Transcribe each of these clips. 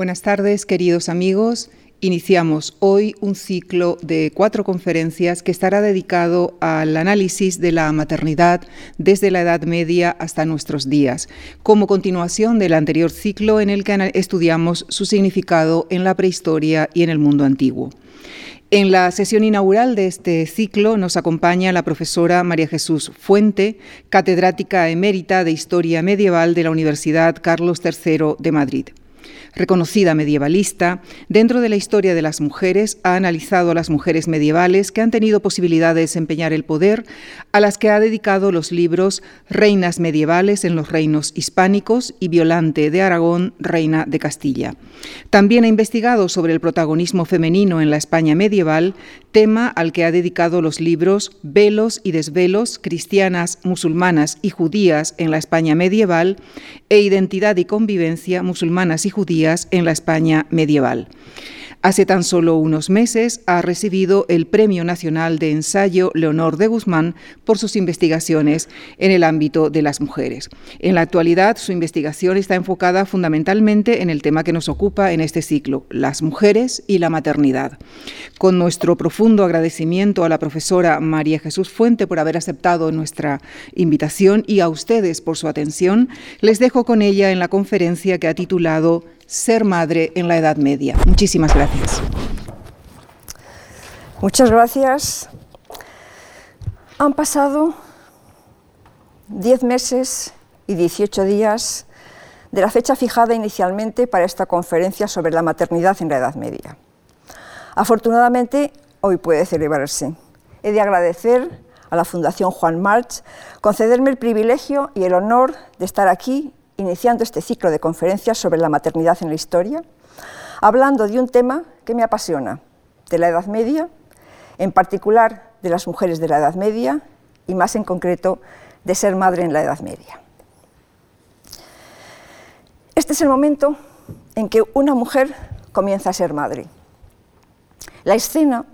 Buenas tardes, queridos amigos. Iniciamos hoy un ciclo de cuatro conferencias que estará dedicado al análisis de la maternidad desde la Edad Media hasta nuestros días, como continuación del anterior ciclo en el que estudiamos su significado en la prehistoria y en el mundo antiguo. En la sesión inaugural de este ciclo nos acompaña la profesora María Jesús Fuente, catedrática emérita de Historia Medieval de la Universidad Carlos III de Madrid reconocida medievalista, dentro de la historia de las mujeres ha analizado a las mujeres medievales que han tenido posibilidad de desempeñar el poder, a las que ha dedicado los libros Reinas medievales en los reinos hispánicos y Violante de Aragón, Reina de Castilla. También ha investigado sobre el protagonismo femenino en la España medieval, tema al que ha dedicado los libros Velos y desvelos, cristianas, musulmanas y judías en la España medieval e Identidad y convivencia, musulmanas y judías en la España medieval. Hace tan solo unos meses ha recibido el Premio Nacional de Ensayo Leonor de Guzmán por sus investigaciones en el ámbito de las mujeres. En la actualidad, su investigación está enfocada fundamentalmente en el tema que nos ocupa en este ciclo, las mujeres y la maternidad. Con nuestro profundo agradecimiento a la profesora María Jesús Fuente por haber aceptado nuestra invitación y a ustedes por su atención, les dejo con ella en la conferencia que ha titulado ser madre en la Edad Media. Muchísimas gracias. Muchas gracias. Han pasado 10 meses y 18 días de la fecha fijada inicialmente para esta conferencia sobre la maternidad en la Edad Media. Afortunadamente, hoy puede celebrarse. He de agradecer a la Fundación Juan March concederme el privilegio y el honor de estar aquí iniciando este ciclo de conferencias sobre la maternidad en la historia, hablando de un tema que me apasiona, de la Edad Media, en particular de las mujeres de la Edad Media y más en concreto de ser madre en la Edad Media. Este es el momento en que una mujer comienza a ser madre. La escena,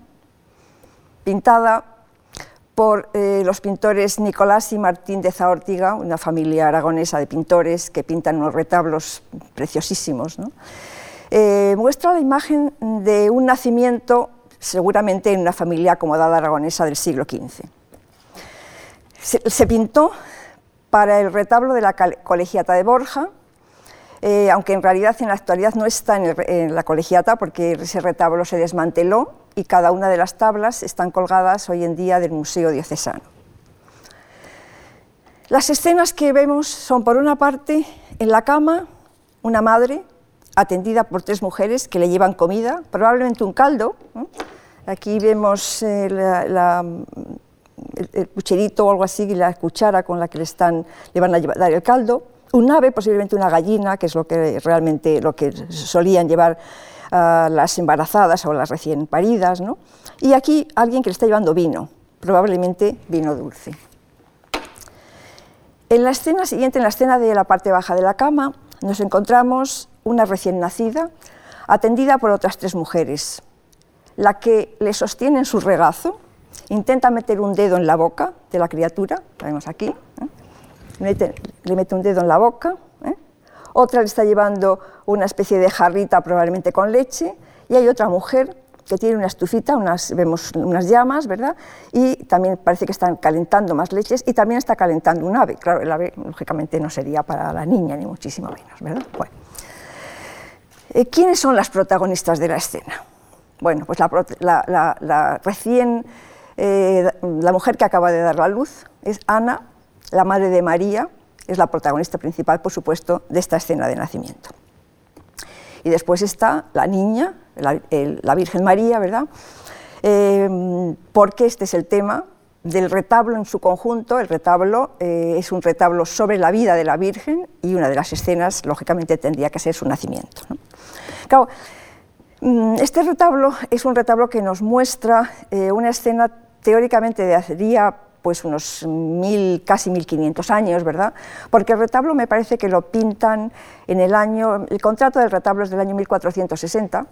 pintada por eh, los pintores Nicolás y Martín de Zaórtiga, una familia aragonesa de pintores que pintan unos retablos preciosísimos. Eh, muestra la imagen de un nacimiento, seguramente en una familia acomodada aragonesa del siglo XV. Se, pintó para el retablo de la colegiata de Borja, eh, aunque en realidad en la actualidad no está en, la colegiata porque ese retablo se desmanteló y cada una de las tablas están colgadas hoy en día del Museo Diocesano. Las escenas que vemos son, por una parte, en la cama, una madre atendida por tres mujeres que le llevan comida, probablemente un caldo. Aquí vemos eh, el, el, o algo así, la cuchara con la que le, están, le van a dar el caldo un ave, posiblemente una gallina, que es lo que realmente lo que solían llevar las embarazadas o las recién paridas, ¿no? y aquí alguien que le está llevando vino, probablemente vino dulce. En la escena siguiente, en la escena de la parte baja de la cama, nos encontramos una recién nacida atendida por otras tres mujeres. La que le sostiene en su regazo intenta meter un dedo en la boca de la criatura, la vemos aquí, ¿eh? le mete un dedo en la boca. Otra le está llevando una especie de jarrita probablemente con leche, y hay otra mujer que tiene una estufita, unas, vemos unas llamas, ¿verdad? Y también parece que están calentando más leches y también está calentando un ave. Claro, el ave lógicamente no sería para la niña, ni muchísimo menos, ¿verdad? Bueno. Eh, ¿Quiénes son las protagonistas de la escena? Bueno, pues la, recién, eh, la mujer que acaba de dar la luz es Ana, la madre de María es la protagonista principal, por supuesto, de esta escena de nacimiento. Y después está la niña, la, Virgen María, ¿verdad? Eh, porque este es el tema del retablo en su conjunto. El retablo eh, es un retablo sobre la vida de la Virgen y una de las escenas, lógicamente, tendría que ser su nacimiento. Mm, este retablo es un retablo que nos muestra eh, una escena teóricamente de hacería pues unos mil, casi 1500 años, ¿verdad? Porque el retablo me parece que lo pintan en el año, el contrato del retablo es del año 1460,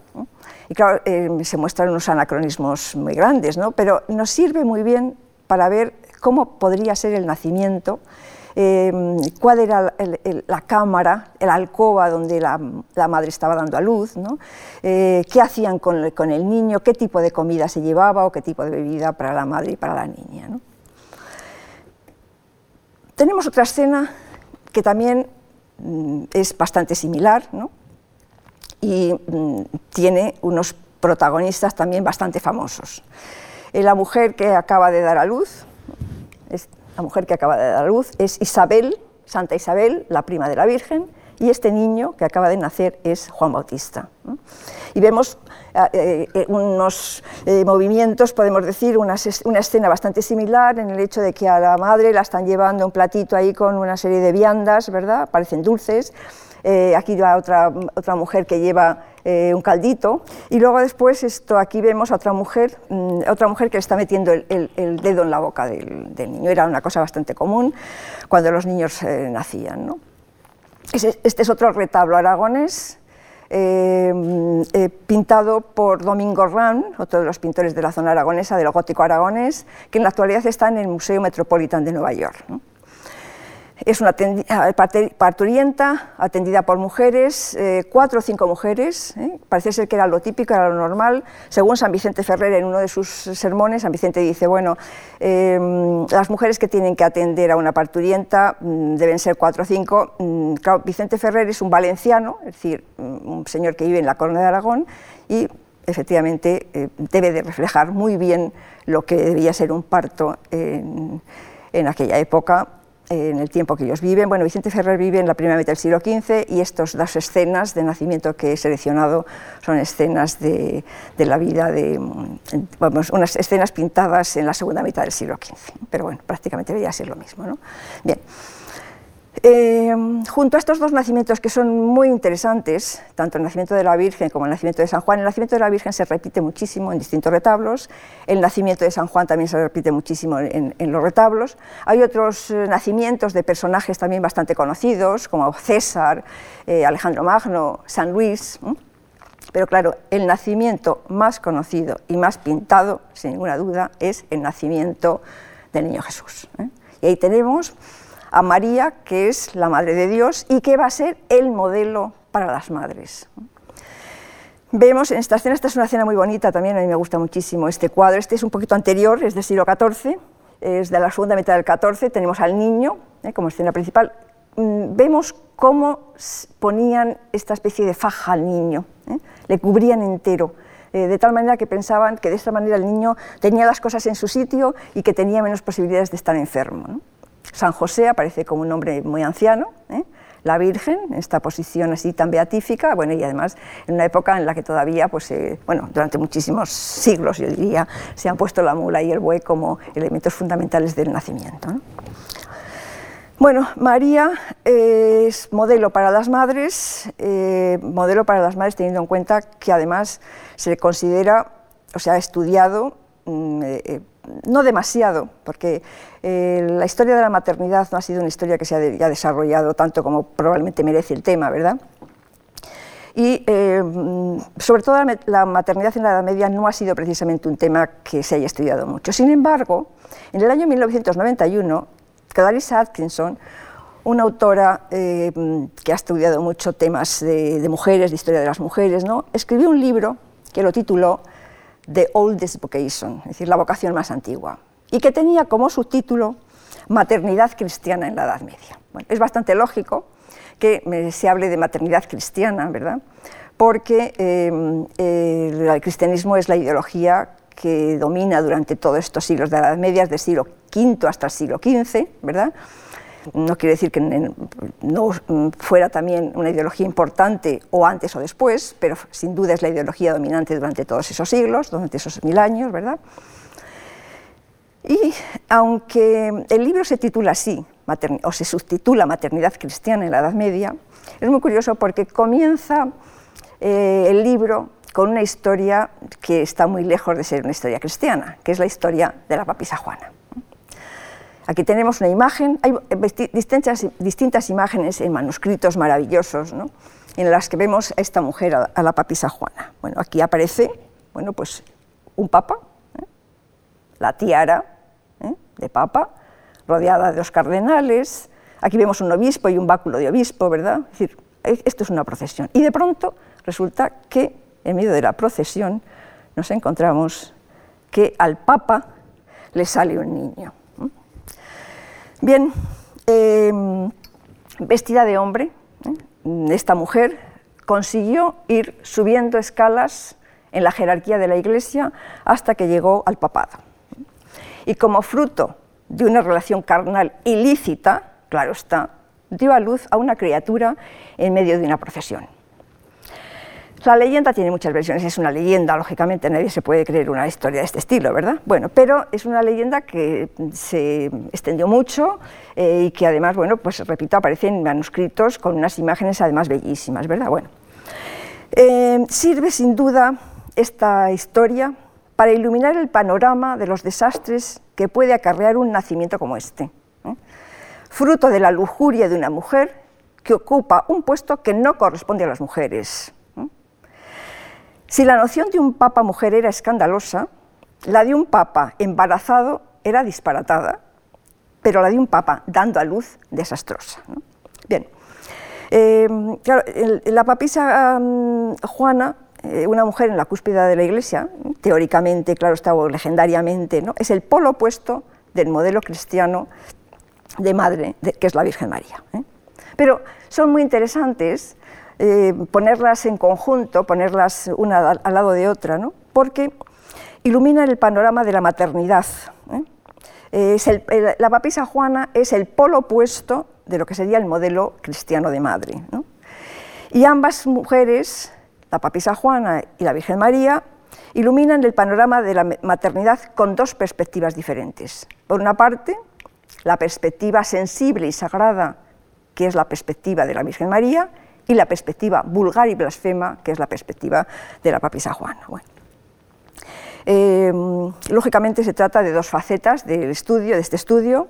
y claro, eh, se muestran unos anacronismos muy grandes, ¿no? Pero nos sirve muy bien para ver cómo podría ser el nacimiento em, cuál era la cámara, la alcoba donde la, madre estaba dando a luz, ¿no? Eh, qué hacían con, el niño, qué tipo de comida se llevaba o qué tipo de bebida para la madre y para la niña. Tenemos otra escena que también mm, es bastante similar y mm, tiene unos protagonistas también bastante famosos. Eh, la mujer que acaba de dar a luz, es, la mujer que acaba de dar a luz es Isabel, Santa Isabel, la prima de la Virgen, y este niño que acaba de nacer es Juan Bautista. Y vemos eh, eh, unos movimientos, podemos decir, una, escena bastante similar en el hecho de que a la madre la están llevando un platito ahí con una serie de viandas, ¿verdad? Parecen dulces. aquí va otra, otra mujer que lleva eh, un caldito, y luego después esto, aquí vemos a otra mujer, mm, otra mujer que le está metiendo el, dedo en la boca del, niño. Era una cosa bastante común cuando los niños eh, nacían. Este es otro retablo aragonés, eh, pintado por Domingo Ram, otro de los pintores de la zona aragonesa, del gótico aragonés, que en la actualidad está en el Museo Metropolitan de Nueva York. Es una parturienta atendida por mujeres, eh, cuatro o cinco mujeres, ¿eh? parece ser que era lo típico, era lo normal. Según San Vicente Ferrer, en uno de sus sermones, San Vicente dice, bueno, em, las mujeres que tienen que atender a una parturienta mm, deben ser cuatro o cinco. Mm, Vicente Ferrer es un valenciano, es decir, mm, un señor que vive en la Corona de Aragón y efectivamente eh, debe de reflejar muy bien lo que debía ser un parto en, en aquella época en el tiempo que ellos viven. Bueno, Vicente Ferrer vive en la primera mitad del siglo XV y estas dos escenas de nacimiento que he seleccionado son escenas de, de la vida de, vamos, unas escenas pintadas en la segunda mitad del siglo XV, pero bueno, prácticamente debería ser lo mismo. ¿no? Bien. Eh, junto a estos dos nacimientos que son muy interesantes, tanto el nacimiento de la Virgen como el nacimiento de San Juan, el nacimiento de la Virgen se repite muchísimo en distintos retablos, el nacimiento de San Juan también se repite muchísimo en, los retablos. Hay otros eh, nacimientos de personajes también bastante conocidos, como César, eh, Alejandro Magno, San Luis. Pero claro, el nacimiento más conocido y más pintado, sin ninguna duda, es el nacimiento del niño Jesús. Y ahí tenemos a María, que es la Madre de Dios y que va a ser el modelo para las madres. Vemos en esta escena, esta es una escena muy bonita también, a mí me gusta muchísimo este cuadro, este es un poquito anterior, es del siglo XIV, es de la segunda mitad del XIV, tenemos al niño ¿eh? como escena principal, mm, vemos cómo ponían esta especie de faja al niño, ¿eh? le cubrían entero, eh, de tal manera que pensaban que de esta manera el niño tenía las cosas en su sitio y que tenía menos posibilidades de estar enfermo. San José aparece como un hombre muy anciano, ¿eh? la Virgen, en esta posición así tan beatífica, bueno, y además en una época en la que todavía, pues, eh, bueno, durante muchísimos siglos, yo diría, se han puesto la mula y el buey como elementos fundamentales del nacimiento. Bueno, María es modelo para las madres, eh, modelo para las madres teniendo en cuenta que además se considera, o sea, ha estudiado mm, no demasiado, porque eh, la historia de la maternidad no ha sido una historia que se haya desarrollado tanto como probablemente merece el tema, ¿verdad? Y eh, sobre todo la, maternidad en la Edad Media no ha sido precisamente un tema que se haya estudiado mucho. Sin embargo, en el año 1991, Clarissa Atkinson, una autora eh, que ha estudiado mucho temas de, de, mujeres, de historia de las mujeres, ¿no? escribió un libro que lo tituló The Oldest Vocation, es decir, la vocación más antigua, y que tenía como subtítulo Maternidad cristiana en la Edad Media. es bastante lógico que se hable de maternidad cristiana, ¿verdad? Porque em, el cristianismo es la ideología que domina durante todos estos siglos de la Edad Media, desde el siglo V hasta el siglo XV, ¿verdad? No quiere decir que no fuera también una ideología importante o antes o después, pero sin duda es la ideología dominante durante todos esos siglos, durante esos mil años, ¿verdad? Y aunque el libro se titula así, o se subtitula Maternidad Cristiana en la Edad Media, es muy curioso porque comienza eh, el libro con una historia que está muy lejos de ser una historia cristiana, que es la historia de la papisa Juana. Aquí tenemos una imagen, hay distintas, imágenes en manuscritos maravillosos, ¿no? en las que vemos a esta mujer, a, la papisa Juana. Bueno, aquí aparece bueno, pues, un papa, ¿eh? la tiara ¿eh? de papa, rodeada de los cardenales, Aquí vemos un obispo y un báculo de obispo, ¿verdad? Es decir, esto es una procesión. Y de pronto resulta que en medio de la procesión nos encontramos que al Papa le sale un niño. Bien, em, vestida de hombre, ¿eh? esta mujer consiguió ir subiendo escalas en la jerarquía de la Iglesia hasta que llegó al papado. Y como fruto de una relación carnal ilícita, claro está, dio a luz a una criatura en medio de una procesión. La leyenda tiene muchas versiones, es una leyenda, lógicamente nadie se puede creer una historia de este estilo, ¿verdad? Bueno, pero es una leyenda que se extendió mucho eh, y que además, bueno, pues repito, aparece en manuscritos con unas imágenes además bellísimas, ¿verdad? Bueno, eh, sirve sin duda esta historia para iluminar el panorama de los desastres que puede acarrear un nacimiento como este, ¿eh? fruto de la lujuria de una mujer que ocupa un puesto que no corresponde a las mujeres. Si la noción de un papa mujer era escandalosa, la de un papa embarazado era disparatada, pero la de un papa dando a luz desastrosa. Bien, eh, claro, la papisa mm, Juana eh, una mujer en la cúspide de la Iglesia, teóricamente, claro está, legendariamente, ¿no? es el polo opuesto del modelo cristiano de madre, que es la Virgen María. ¿eh? Pero son muy interesantes eh, ponerlas en conjunto, ponerlas una al, lado de otra, ¿no? porque iluminan el panorama de la maternidad. Es la papisa Juana es el polo opuesto de lo que sería el modelo cristiano de madre. Y ambas mujeres la papisa Juana y la Virgen María, iluminan el panorama de la maternidad con dos perspectivas diferentes. Por una parte, la perspectiva sensible y sagrada, que es la perspectiva de la Virgen María, y la perspectiva vulgar y blasfema, que es la perspectiva de la papisa Juana. Em, lógicamente se trata de dos facetas del estudio, de este estudio,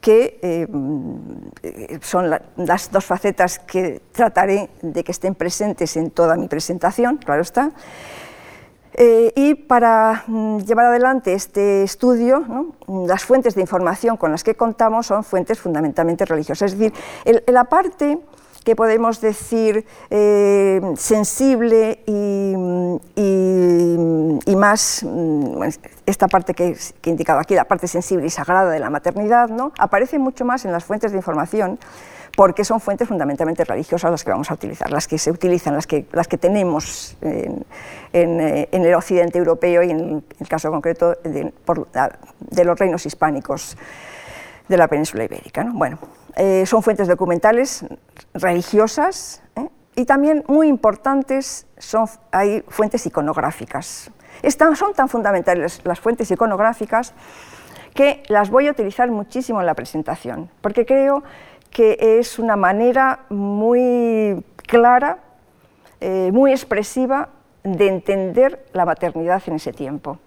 que eh, son las dos facetas que trataré de que estén presentes en toda mi presentación, claro está. Eh, y para mm, llevar adelante este estudio, las fuentes de información con las que contamos son fuentes fundamentalmente religiosas. Es decir, la parte podemos decir eh, sensible y, más, mm, esta parte que, he indicado aquí, la parte sensible y sagrada de la maternidad, ¿no? aparece mucho más en las fuentes de información porque son fuentes fundamentalmente religiosas las que vamos a utilizar, las que se utilizan, las que, tenemos en, eh, el occidente europeo y en el caso concreto de, de los reinos hispánicos de la península ibérica. ¿no? Bueno, eh, son fuentes documentales religiosas ¿eh? y también muy importantes son, hay fuentes iconográficas. Están, son tan fundamentales las fuentes iconográficas que las voy a utilizar muchísimo en la presentación, porque creo que es una manera muy clara, eh, muy expresiva de entender la maternidad en ese tiempo.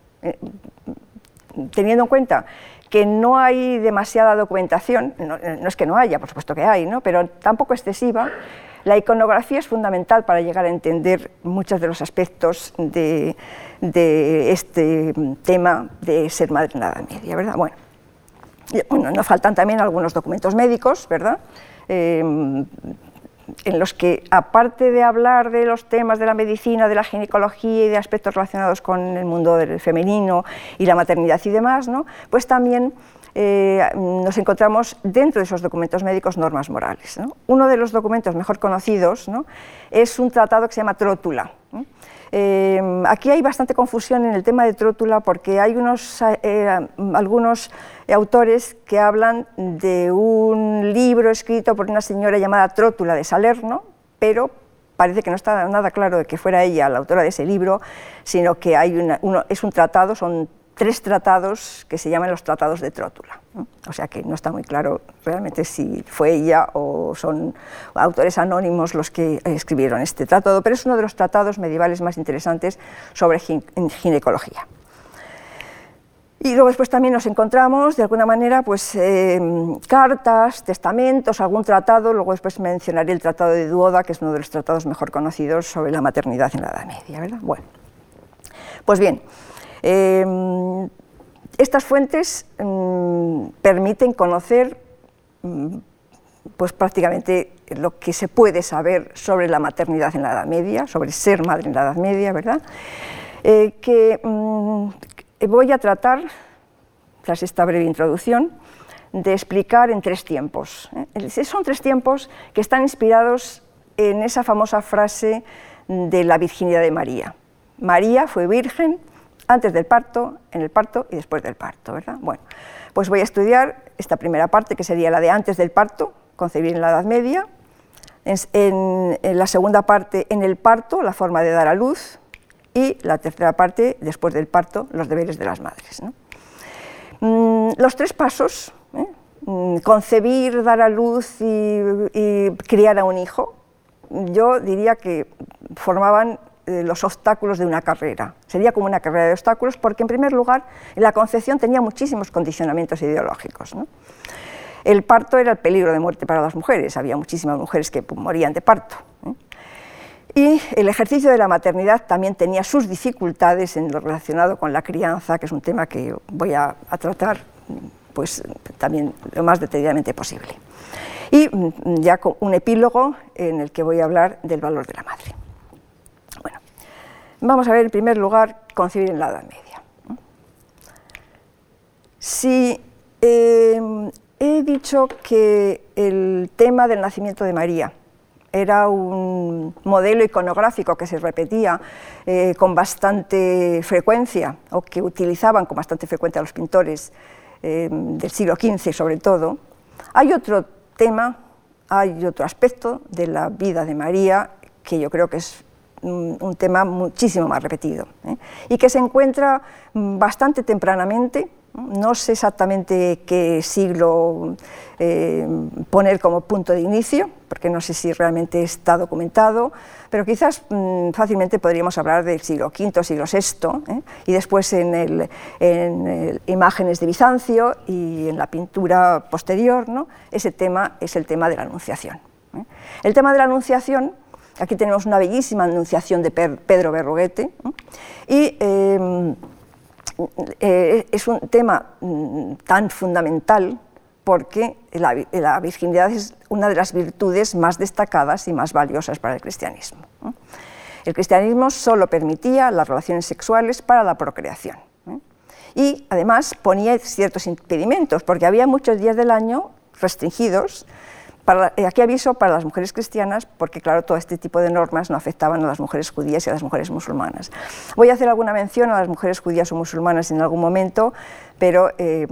teniendo en cuenta que no hay demasiada documentación, no, es que no haya, por supuesto que hay, ¿no? pero tampoco excesiva, la iconografía es fundamental para llegar a entender muchos de los aspectos de, este tema de ser madre en la Media, ¿verdad? Bueno, bueno, nos faltan también algunos documentos médicos, ¿verdad? Eh, en los que, aparte de hablar de los temas de la medicina, de la ginecología y de aspectos relacionados con el mundo del femenino y la maternidad y demás, ¿no? pues también eh, nos encontramos dentro de esos documentos médicos normas morales. Uno de los documentos mejor conocidos ¿no? es un tratado que se llama Trótula. Aquí hay bastante confusión en el tema de Trótula porque hay unos, eh, algunos autores que hablan de un libro escrito por una señora llamada Trótula de Salerno, pero parece que no está nada claro de que fuera ella la autora de ese libro, sino que hay uno, es un tratado, tres tratados que se llaman los tratados de Trótula. O sea que no está muy claro realmente si fue ella o son autores anónimos los que escribieron este tratado, pero es uno de los tratados medievales más interesantes sobre ginecología. Y luego después también nos encontramos, de alguna manera, pues, em, cartas, testamentos, algún tratado, luego después mencionaré el Tratado de Duoda, que es uno de los tratados mejor conocidos sobre la maternidad en la Edad Media. ¿verdad? Bueno, pues bien, Em, estas fuentes em, permiten conocer mm, pues prácticamente lo que se puede saber sobre la maternidad en la Edad Media, sobre ser madre en la Edad Media, ¿verdad? Eh, que mm, voy a tratar, tras esta breve introducción, de explicar en tres tiempos. ¿eh? Son tres tiempos que están inspirados en esa famosa frase de la virginidad de María. María fue virgen antes del parto, en el parto y después del parto, ¿verdad? Bueno, pues voy a estudiar esta primera parte, que sería la de antes del parto, concebir en la Edad Media, en, la segunda parte, en el parto, la forma de dar a luz, y la tercera parte, después del parto, los deberes de las madres. Mm, los tres pasos ¿eh? Mm, concebir, dar a luz y, criar a un hijo, yo diría que formaban los obstáculos de una carrera. Sería como una carrera de obstáculos porque, en primer lugar, la concepción tenía muchísimos condicionamientos ideológicos. El parto era el peligro de muerte para las mujeres, había muchísimas mujeres que morían de parto. ¿eh? Y el ejercicio de la maternidad también tenía sus dificultades en lo relacionado con la crianza, que es un tema que voy a tratar pues también lo más detalladamente posible. Y mm, ya con un epílogo en el que voy a hablar del valor de la madre. Vamos a ver en primer lugar concebir en la Edad Media. Si em, he dicho que el tema del nacimiento de María era un modelo iconográfico que se repetía eh, con bastante frecuencia o que utilizaban con bastante frecuencia los pintores eh, del siglo XV sobre todo, hay otro tema, hay otro aspecto de la vida de María que yo creo que es un, tema muchísimo más repetido ¿eh? y que se encuentra bastante tempranamente no sé exactamente qué siglo eh, poner como punto de inicio, porque no sé si realmente está documentado, pero quizás mm, fácilmente podríamos hablar del siglo V, siglo VI, ¿eh? y después en, el, imágenes de Bizancio y en la pintura posterior, ¿no? ese tema es el tema de la Anunciación. El tema de la Anunciación, aquí tenemos una bellísima Anunciación de Pedro Berruguete, y eh, es un tema mm, tan fundamental porque la, virginidad es una de las virtudes más destacadas y más valiosas para el cristianismo. El cristianismo solo permitía las relaciones sexuales para la procreación. Y además ponía ciertos impedimentos, porque había muchos días del año restringidos eh, aquí aviso para las mujeres cristianas, porque claro, todo este tipo de normas no afectaban a las mujeres judías y a las mujeres musulmanas. Voy a hacer alguna mención a las mujeres judías o musulmanas en algún momento, pero eh,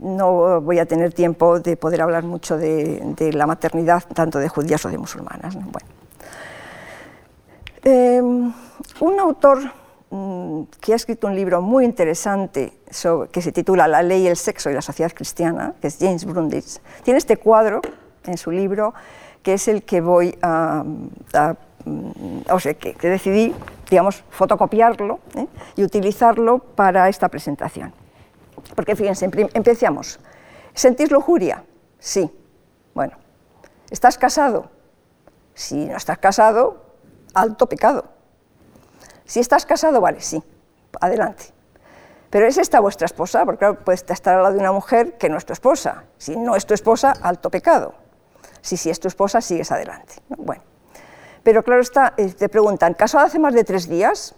no voy a tener tiempo de poder hablar mucho de, la maternidad tanto de judías o de musulmanas. Bueno. Eh, un autor que ha escrito un libro muy interesante que se titula La ley, el sexo y la sociedad cristiana, que es James Brundage, tiene este cuadro en su libro que es el que voy a, mm, o sea, que, decidí, digamos, fotocopiarlo ¿eh? y utilizarlo para esta presentación. Porque fíjense, empecemos. ¿Sentís lujuria? Sí. Bueno. ¿Estás casado? Si no estás casado, alto pecado. Si estás casado, vale, sí, adelante. Pero ¿es esta vuestra esposa? Porque claro, puedes estar al lado de una mujer que no es tu esposa. Si no es tu esposa, alto pecado. Si sí es tu esposa, sigues adelante. Bueno. Pero claro está, eh, te preguntan, ¿casado hace más de tres días?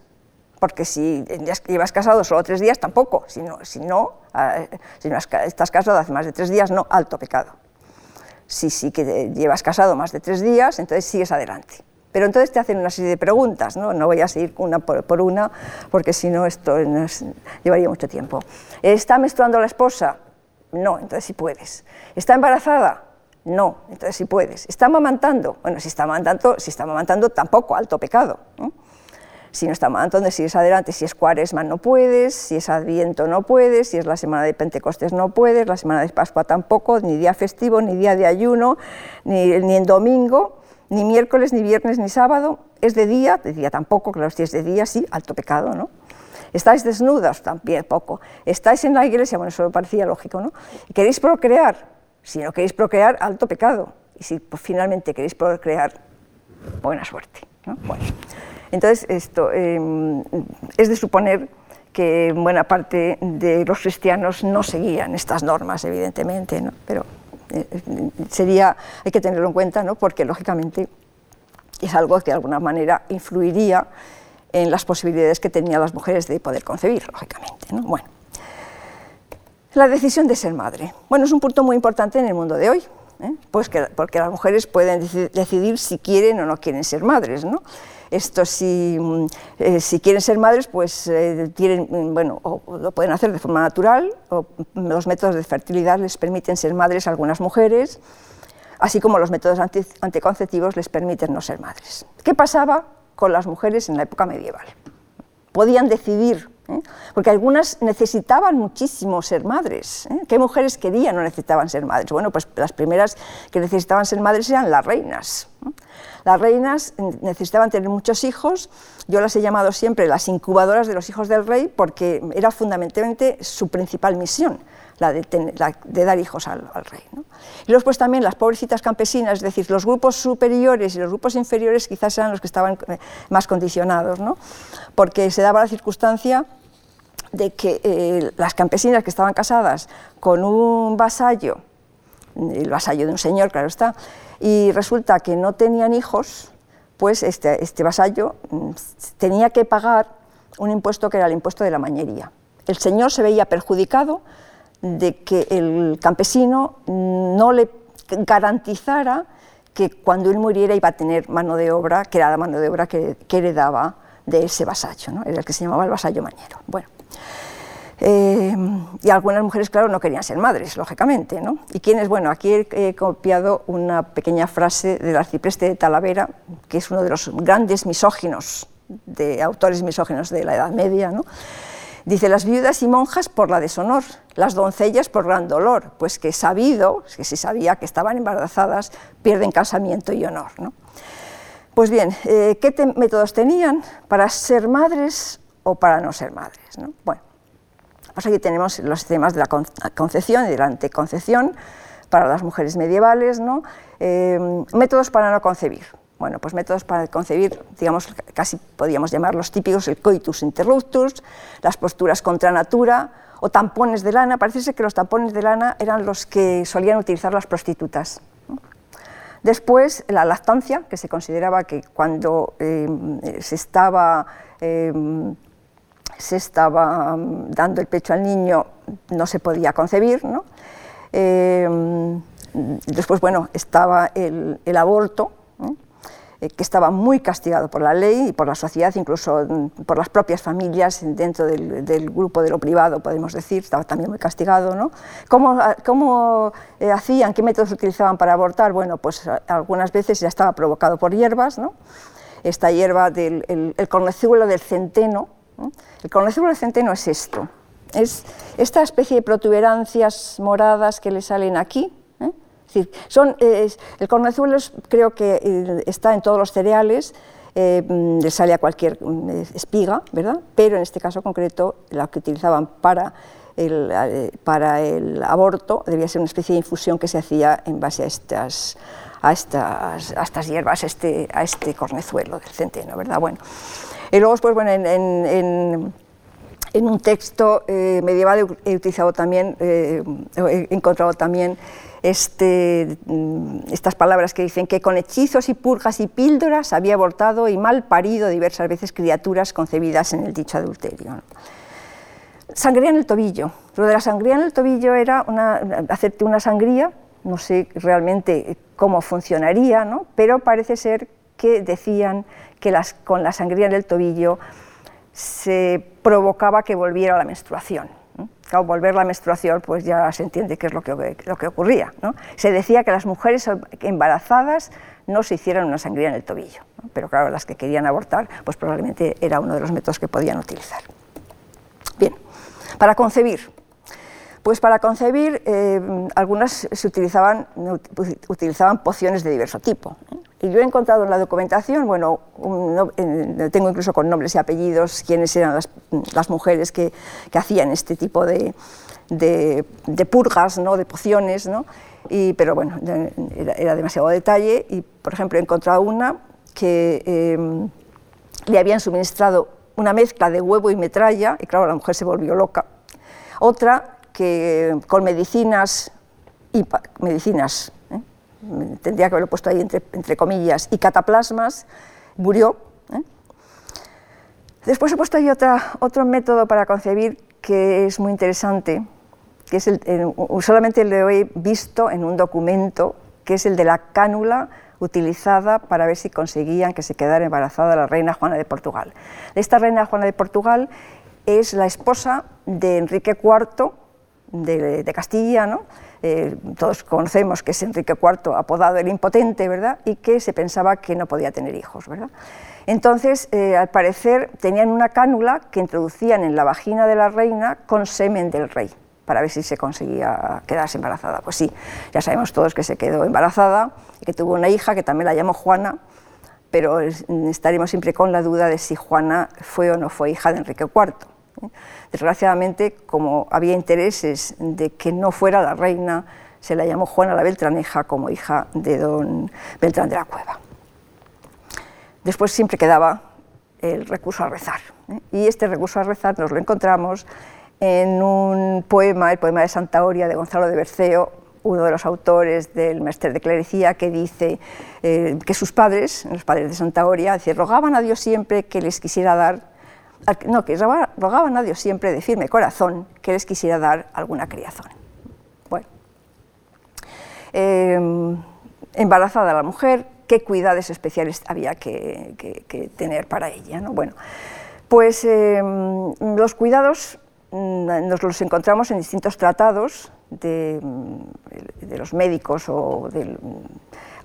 Porque si llevas casado solo tres días, tampoco. Si no, si no, ah, si estás casado hace más de tres días, no, alto pecado. Si sí que llevas casado más de tres días, entonces sigues adelante. Pero entonces te hacen una serie de preguntas, no, no voy a seguir una por, una, porque si no esto llevaría mucho tiempo. ¿Está menstruando la esposa? No, entonces sí puedes. ¿Está embarazada? No, entonces sí puedes. ¿Está amamantando? Bueno, si está amamantando, si está amamantando tampoco, alto pecado. Si no está amamantando, sigues adelante. Si es cuaresma, no puedes. Si es adviento, no puedes. Si es la semana de Pentecostés, no puedes. La semana de Pascua tampoco. Ni día festivo, ni día de ayuno, ni, ni en domingo ni miércoles, ni viernes, ni sábado, es de día, de día tampoco, claro, si es de día, sí, alto pecado, ¿no? ¿Estáis desnudas? También poco. ¿Estáis en la iglesia? Bueno, eso me parecía lógico, ¿no? ¿Queréis procrear? Si no queréis procrear, alto pecado. Y si pues, finalmente queréis procrear, buena suerte. ¿no? Bueno, entonces esto em, es de suponer que buena parte de los cristianos no seguían estas normas, evidentemente, ¿no? pero sería, hay que tenerlo en cuenta, ¿no? porque lógicamente es algo que de alguna manera influiría en las posibilidades que tenían las mujeres de poder concebir, lógicamente. ¿no? Bueno. La decisión de ser madre. Bueno, es un punto muy importante en el mundo de hoy, ¿eh? pues que, porque las mujeres pueden decidir si quieren o no quieren ser madres. ¿no? Esto si, mm, eh, si quieren ser madres, pues eh, tienen, mm, bueno, o, lo pueden hacer de forma natural, o los métodos de fertilidad les permiten ser madres a algunas mujeres, así como los métodos anticonceptivos les permiten no ser madres. ¿Qué pasaba con las mujeres en la época medieval? Podían decidir ¿eh? porque algunas necesitaban muchísimo ser madres. ¿eh? ¿Qué mujeres querían o necesitaban ser madres? Bueno, pues las primeras que necesitaban ser madres eran las reinas. Las reinas necesitaban tener muchos hijos, yo las he llamado siempre las incubadoras de los hijos del rey porque era fundamentalmente su principal misión la de, dar hijos al, rey. Y luego pues también las pobrecitas campesinas, es decir, los grupos superiores y los grupos inferiores quizás eran los que estaban eh, más condicionados, ¿no? porque se daba la circunstancia de que eh, las campesinas que estaban casadas con un vasallo, el vasallo de un señor, claro está, y resulta que no tenían hijos, pues este, este vasallo mm, tenía que pagar un impuesto que era el impuesto de la mañería. El señor se veía perjudicado de que el campesino no le garantizara que cuando él muriera iba a tener mano de obra, que era la mano de obra que, heredaba de ese vasallo, ¿no? era el que se llamaba el vasallo mañero. Bueno, eh, y algunas mujeres, claro, no querían ser madres, lógicamente. ¿no? ¿Y quiénes? Bueno, aquí he, copiado una pequeña frase del arcipreste de Talavera, que es uno de los grandes misóginos, de autores misóginos de la Edad Media, ¿no? Dice, las viudas y monjas por la deshonor, las doncellas por gran dolor, pues que sabido, que se sabía que estaban embarazadas, pierden casamiento y honor. ¿no? Pues bien, eh, ¿qué métodos tenían para ser madres o para no ser madres? ¿no? Bueno, pues aquí tenemos los temas de la concepción y de la anteconcepción para las mujeres medievales, ¿no? Eh, métodos para no concebir. Bueno, pues métodos para concebir, digamos, casi podríamos llamarlos típicos, el coitus interruptus, las posturas contra natura o tampones de lana. Parece que los tampones de lana eran los que solían utilizar las prostitutas. Después, la lactancia, que se consideraba que cuando eh, se estaba, eh, se estaba mm, dando el pecho al niño no se podía concebir. ¿no? Eh, después, bueno, estaba el, aborto, eh, que estaba muy castigado por la ley y por la sociedad, incluso mm, por las propias familias dentro del, grupo de lo privado, podemos decir, estaba también muy castigado. ¿no? ¿Cómo, cómo eh, hacían, qué métodos utilizaban para abortar? Bueno, pues algunas veces ya estaba provocado por hierbas, ¿no? esta hierba del el, del centeno. El cornecíbulo del centeno es esto, es esta especie de protuberancias moradas que le salen aquí, son, el cornezuelo creo que eh, está en todos los cereales, eh, le sale a cualquier mm, espiga, ¿verdad? Pero en este caso concreto, la que utilizaban para el, eh, aborto debía ser una especie de infusión que se hacía en base a estas, estas, a hierbas, este, a este cornezuelo del centeno, ¿verdad? Bueno, y luego, pues, bueno, en, en, un texto medieval he utilizado también, he encontrado también este, mm, estas palabras que dicen que con hechizos y purgas y píldoras había abortado y mal parido diversas veces criaturas concebidas en el dicho adulterio. Sangría en el tobillo. Lo de la sangría en el tobillo era hacerte una sangría, no sé realmente cómo funcionaría, ¿no? pero parece ser que decían que con la sangría en el tobillo se provocaba que volviera la menstruación volver la menstruación, pues ya se entiende qué es lo que, lo que ocurría. Se decía que las mujeres embarazadas no se hicieran una sangría en el tobillo, pero claro, las que querían abortar, pues probablemente era uno de los métodos que podían utilizar. Bien, para concebir. Pues para concebir, eh, algunas se utilizaban, utilizaban pociones de diverso tipo. Y yo he encontrado en la documentación, bueno, tengo incluso con nombres y apellidos quiénes eran las, mujeres que, hacían este tipo de, purgas, ¿no? de pociones, ¿no? Y, pero bueno, era, demasiado detalle y, por ejemplo, he encontrado una que em, le habían suministrado una mezcla de huevo y metralla, y claro, la mujer se volvió loca. Otra que con medicinas y medicinas, ¿eh? tendría que haberlo puesto ahí entre, comillas, y cataplasmas, murió. ¿eh? Después he puesto ahí otra, otro método para concebir que es muy interesante, que es el, solamente lo he visto en un documento, que es el de la cánula utilizada para ver si conseguían que se quedara embarazada la reina Juana de Portugal. Esta reina Juana de Portugal es la esposa de Enrique IV de, Castilla, ¿no? Eh, todos conocemos que es Enrique IV apodado el impotente, ¿verdad? Y que se pensaba que no podía tener hijos, ¿verdad? Entonces, eh, al parecer, tenían una cánula que introducían en la vagina de la reina con semen del rey para ver si se conseguía quedarse embarazada. Pues sí, ya sabemos todos que se quedó embarazada y que tuvo una hija que también la llamó Juana, pero estaremos siempre con la duda de si Juana fue o no fue hija de Enrique IV. Desgraciadamente, como había intereses de que no fuera la reina, se la llamó Juana la Beltraneja como hija de don Beltrán de la Cueva. Después siempre quedaba el recurso a rezar. ¿eh? Y este recurso a rezar nos lo encontramos en un poema, el poema de Santa Oria de Gonzalo de Berceo, uno de los autores del Mester de Clerecía, que dice eh, que sus padres, los padres de Santa Oria, rogaban a Dios siempre que les quisiera dar, no, que rogaban a Dios siempre de firme corazón que les quisiera dar alguna criazón. Bueno, em, embarazada la mujer, qué cuidados especiales había que, tener para ella. ¿no? Bueno, pues em, los cuidados Mm, nos los encontramos en distintos tratados de, mm, los médicos o,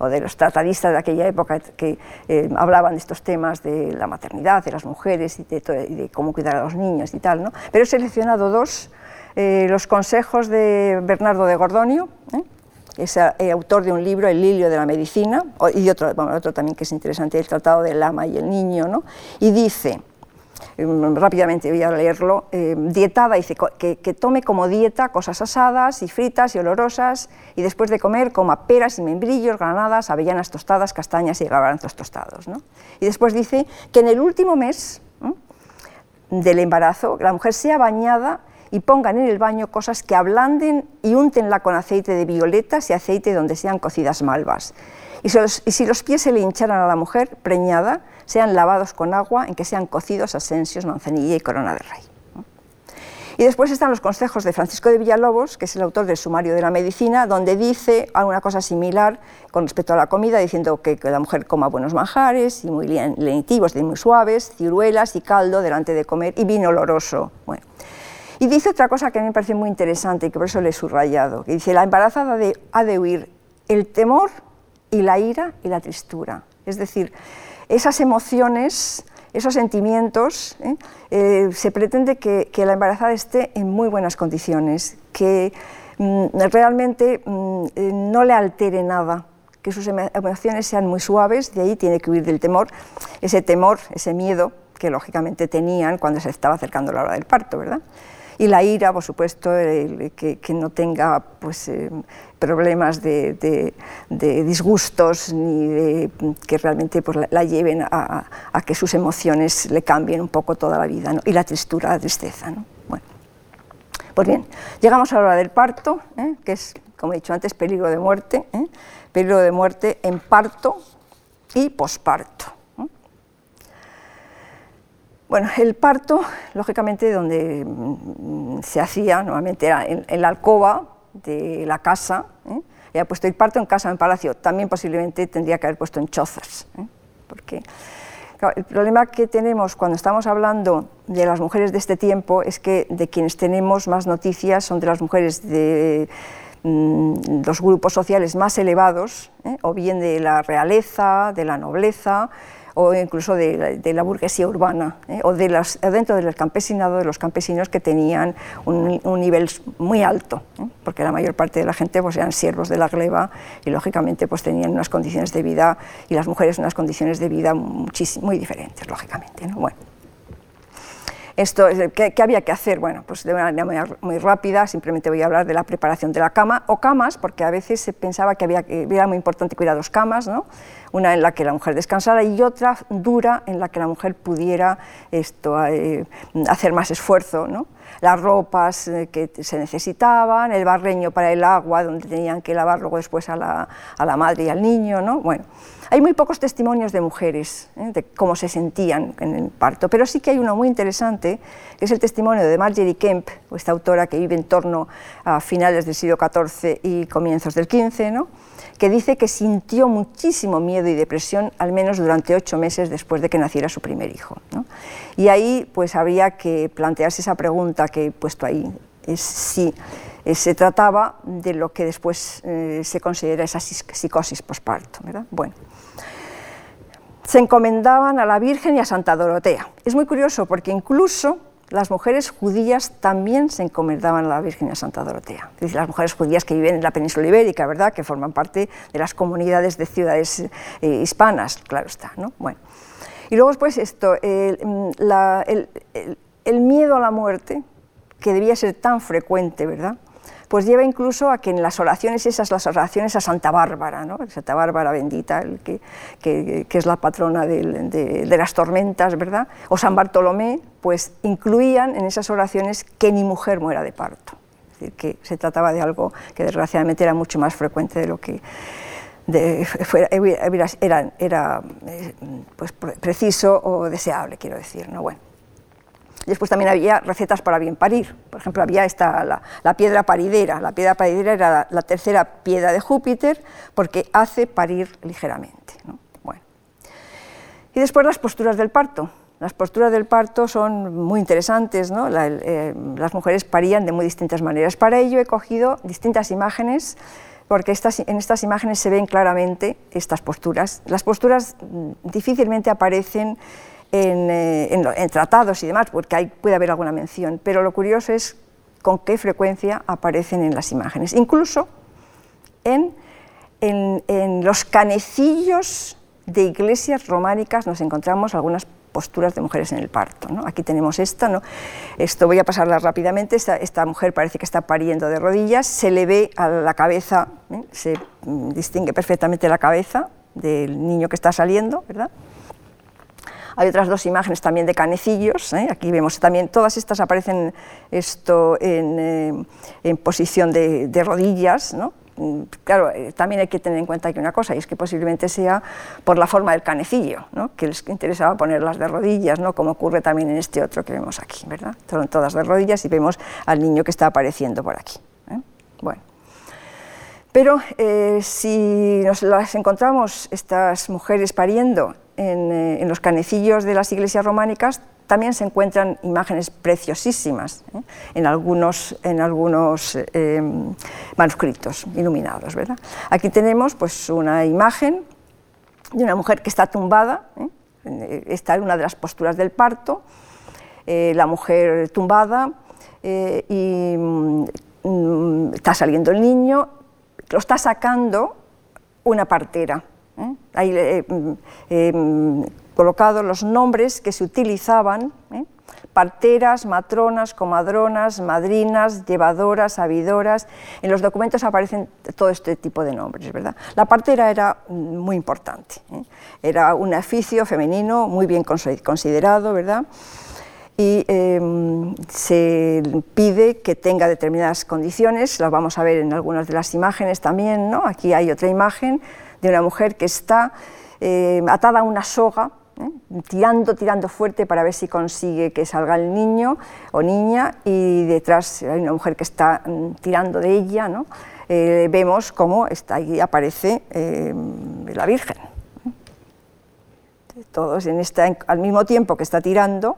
de los tratadistas de aquella época que eh, hablaban de estos temas de la maternidad, de las mujeres y de, cómo cuidar a los niños y tal. ¿no? Pero he seleccionado dos, eh, los consejos de Bernardo de Gordonio, ¿eh? es autor de un libro, El Lilio de la Medicina, y otro, otro también que es interesante, el Tratado del Ama y el Niño, ¿no? y dice, rápidamente voy a leerlo, eh, dietada, dice que, tome como dieta cosas asadas y fritas y olorosas y después de comer coma peras y membrillos, granadas, avellanas tostadas, castañas y garbanzos tostados. Y después dice que en el último mes del embarazo la mujer sea bañada y pongan en el baño cosas que ablanden y úntenla con aceite de violetas y aceite donde sean cocidas malvas. Y si los, pies se le hincharan a la mujer preñada, sean lavados con agua en que sean cocidos asensios, manzanilla y corona de rey. Y después están los consejos de Francisco de Villalobos, que es el autor del Sumario de la Medicina, donde dice alguna cosa similar con respecto a la comida, diciendo que, la mujer coma buenos manjares y muy lenitivos, y muy suaves, ciruelas y caldo delante de comer y vino oloroso. Bueno. Y dice otra cosa que a mí me parece muy interesante y que por eso le he subrayado, que dice, la embarazada ha de huir el temor y la ira y la tristura. Es decir, esas emociones, esos sentimientos, ¿eh? Eh, se pretende que, la embarazada esté en muy buenas condiciones, que mm, realmente mm, eh, no le altere nada, que sus emociones sean muy suaves, de ahí tiene que huir del temor, ese temor, ese miedo que lógicamente tenían cuando se estaba acercando la hora del parto, ¿verdad? Y la ira, por supuesto, que, no tenga pues, eh, problemas de, disgustos ni que realmente pues, la, lleven a, que sus emociones le cambien un poco toda la vida, y la tristura, la tristeza. Bueno. Pues bien, llegamos a la hora del parto, ¿eh? que es, como he dicho antes, peligro de muerte, ¿eh? peligro de muerte en parto y posparto. Bueno, el parto, lógicamente, donde mm, se hacía, normalmente era en, la alcoba de la casa, ¿eh? puesto el parto en casa, en palacio, también posiblemente tendría que haber puesto en chozas, ¿eh? porque el problema que tenemos cuando estamos hablando de las mujeres de este tiempo es que de quienes tenemos más noticias son de las mujeres de mm, los grupos sociales más elevados, ¿eh? o bien de la realeza, de la nobleza, o incluso de, la burguesía urbana, ¿eh? o de dentro del campesinado, de los campesinos que tenían un, nivel muy alto, ¿eh? porque la mayor parte de la gente pues, eran siervos de la gleba y lógicamente pues, tenían unas condiciones de vida, y las mujeres unas condiciones de vida muy diferentes, lógicamente. Bueno. Esto, ¿qué, había que hacer? Bueno, pues de una manera muy, rápida, simplemente voy a hablar de la preparación de la cama o camas, porque a veces se pensaba que había, era muy importante cuidar dos camas, ¿no? Una en la que la mujer descansara y otra dura en la que la mujer pudiera esto, eh, hacer más esfuerzo. ¿no? Las ropas eh, que se necesitaban, el barreño para el agua, donde tenían que lavar luego después a la, a la madre y al niño. ¿no? Bueno, hay muy pocos testimonios de mujeres, ¿eh? de cómo se sentían en el parto, pero sí que hay uno muy interesante, que es el testimonio de Marjorie Kemp, esta autora que vive en torno a finales del siglo XIV y comienzos del XV, ¿no? que dice que sintió muchísimo miedo y depresión al menos durante ocho meses después de que naciera su primer hijo. Y ahí pues habría que plantearse esa pregunta que he puesto ahí, es si eh, se trataba de lo que después eh, se considera esa psicosis posparto. Bueno se encomendaban a la Virgen y a Santa Dorotea. Es muy curioso porque incluso las mujeres judías también se encomendaban a la Virgen y a Santa Dorotea. Es decir, las mujeres judías que viven en la península ibérica, ¿verdad? que forman parte de las comunidades de ciudades eh, hispanas, claro está. ¿no? Bueno. Y luego después esto, mm, el, miedo a la muerte, que debía ser tan frecuente, ¿verdad? pues lleva incluso a que en las oraciones esas, las oraciones a Santa Bárbara, ¿no? Santa Bárbara bendita, el que, que, es la patrona de, de, las tormentas, ¿verdad? O San Bartolomé, pues incluían en esas oraciones que ni mujer muera de parto. Es decir, que se trataba de algo que desgraciadamente era mucho más frecuente de lo que era, era, eh, pues, preciso o deseable, quiero decir. ¿no? Bueno. Después también había recetas para bien parir. Por ejemplo, había esta, la, piedra paridera. La piedra paridera era la, tercera piedra de Júpiter porque hace parir ligeramente. Bueno. Y después las posturas del parto. Las posturas del parto son muy interesantes, ¿no? Eh, las mujeres parían de muy distintas maneras. Para ello he cogido distintas imágenes, porque en estas imágenes se ven claramente estas posturas. Las posturas mm, difícilmente aparecen eh, en, tratados y demás, porque ahí puede haber alguna mención, pero lo curioso es con qué frecuencia aparecen en las imágenes, incluso en, en los canecillos de iglesias románicas nos encontramos algunas posturas de mujeres en el parto. Aquí tenemos esta, ¿no? esto voy a pasarla rápidamente, esta, mujer parece que está pariendo de rodillas, se le ve a la cabeza, ¿eh? se mm, distingue perfectamente la cabeza del niño que está saliendo, ¿verdad? Hay otras dos imágenes también de canecillos, ¿eh? aquí vemos también, todas estas aparecen esto en, eh, posición de, rodillas. Mm, claro, eh, también hay que tener en cuenta que una cosa, y es que posiblemente sea por la forma del canecillo, ¿no? que les interesaba ponerlas de rodillas, ¿no? como ocurre también en este otro que vemos aquí, ¿verdad? Son todas de rodillas y vemos al niño que está apareciendo por aquí. Bueno. Pero si nos las encontramos, estas mujeres pariendo, eh, en, los canecillos de las iglesias románicas también se encuentran imágenes preciosísimas ¿eh? en algunos, en algunos eh, manuscritos iluminados. ¿verdad? Aquí tenemos pues, una imagen de una mujer que está tumbada, está en una de las posturas del parto, la mujer tumbada y mm, está saliendo el niño, lo está sacando una partera. ¿eh? Ahí he mm, mm, colocado los nombres que se utilizaban, ¿eh? parteras, matronas, comadronas, madrinas, llevadoras, sabidoras. En los documentos aparecen todo este tipo de nombres. ¿verdad? La partera era muy importante, ¿eh? era un oficio femenino muy bien considerado, ¿verdad? y em, se pide que tenga determinadas condiciones, las vamos a ver en algunas de las imágenes también, ¿no? aquí hay otra imagen de una mujer que está eh, atada a una soga, ¿eh? tirando, tirando fuerte para ver si consigue que salga el niño o niña, y detrás hay una mujer que está mm, tirando de ella, ¿no? Eh, vemos cómo está, ahí aparece la Virgen. Todos en esta, al mismo tiempo que está tirando,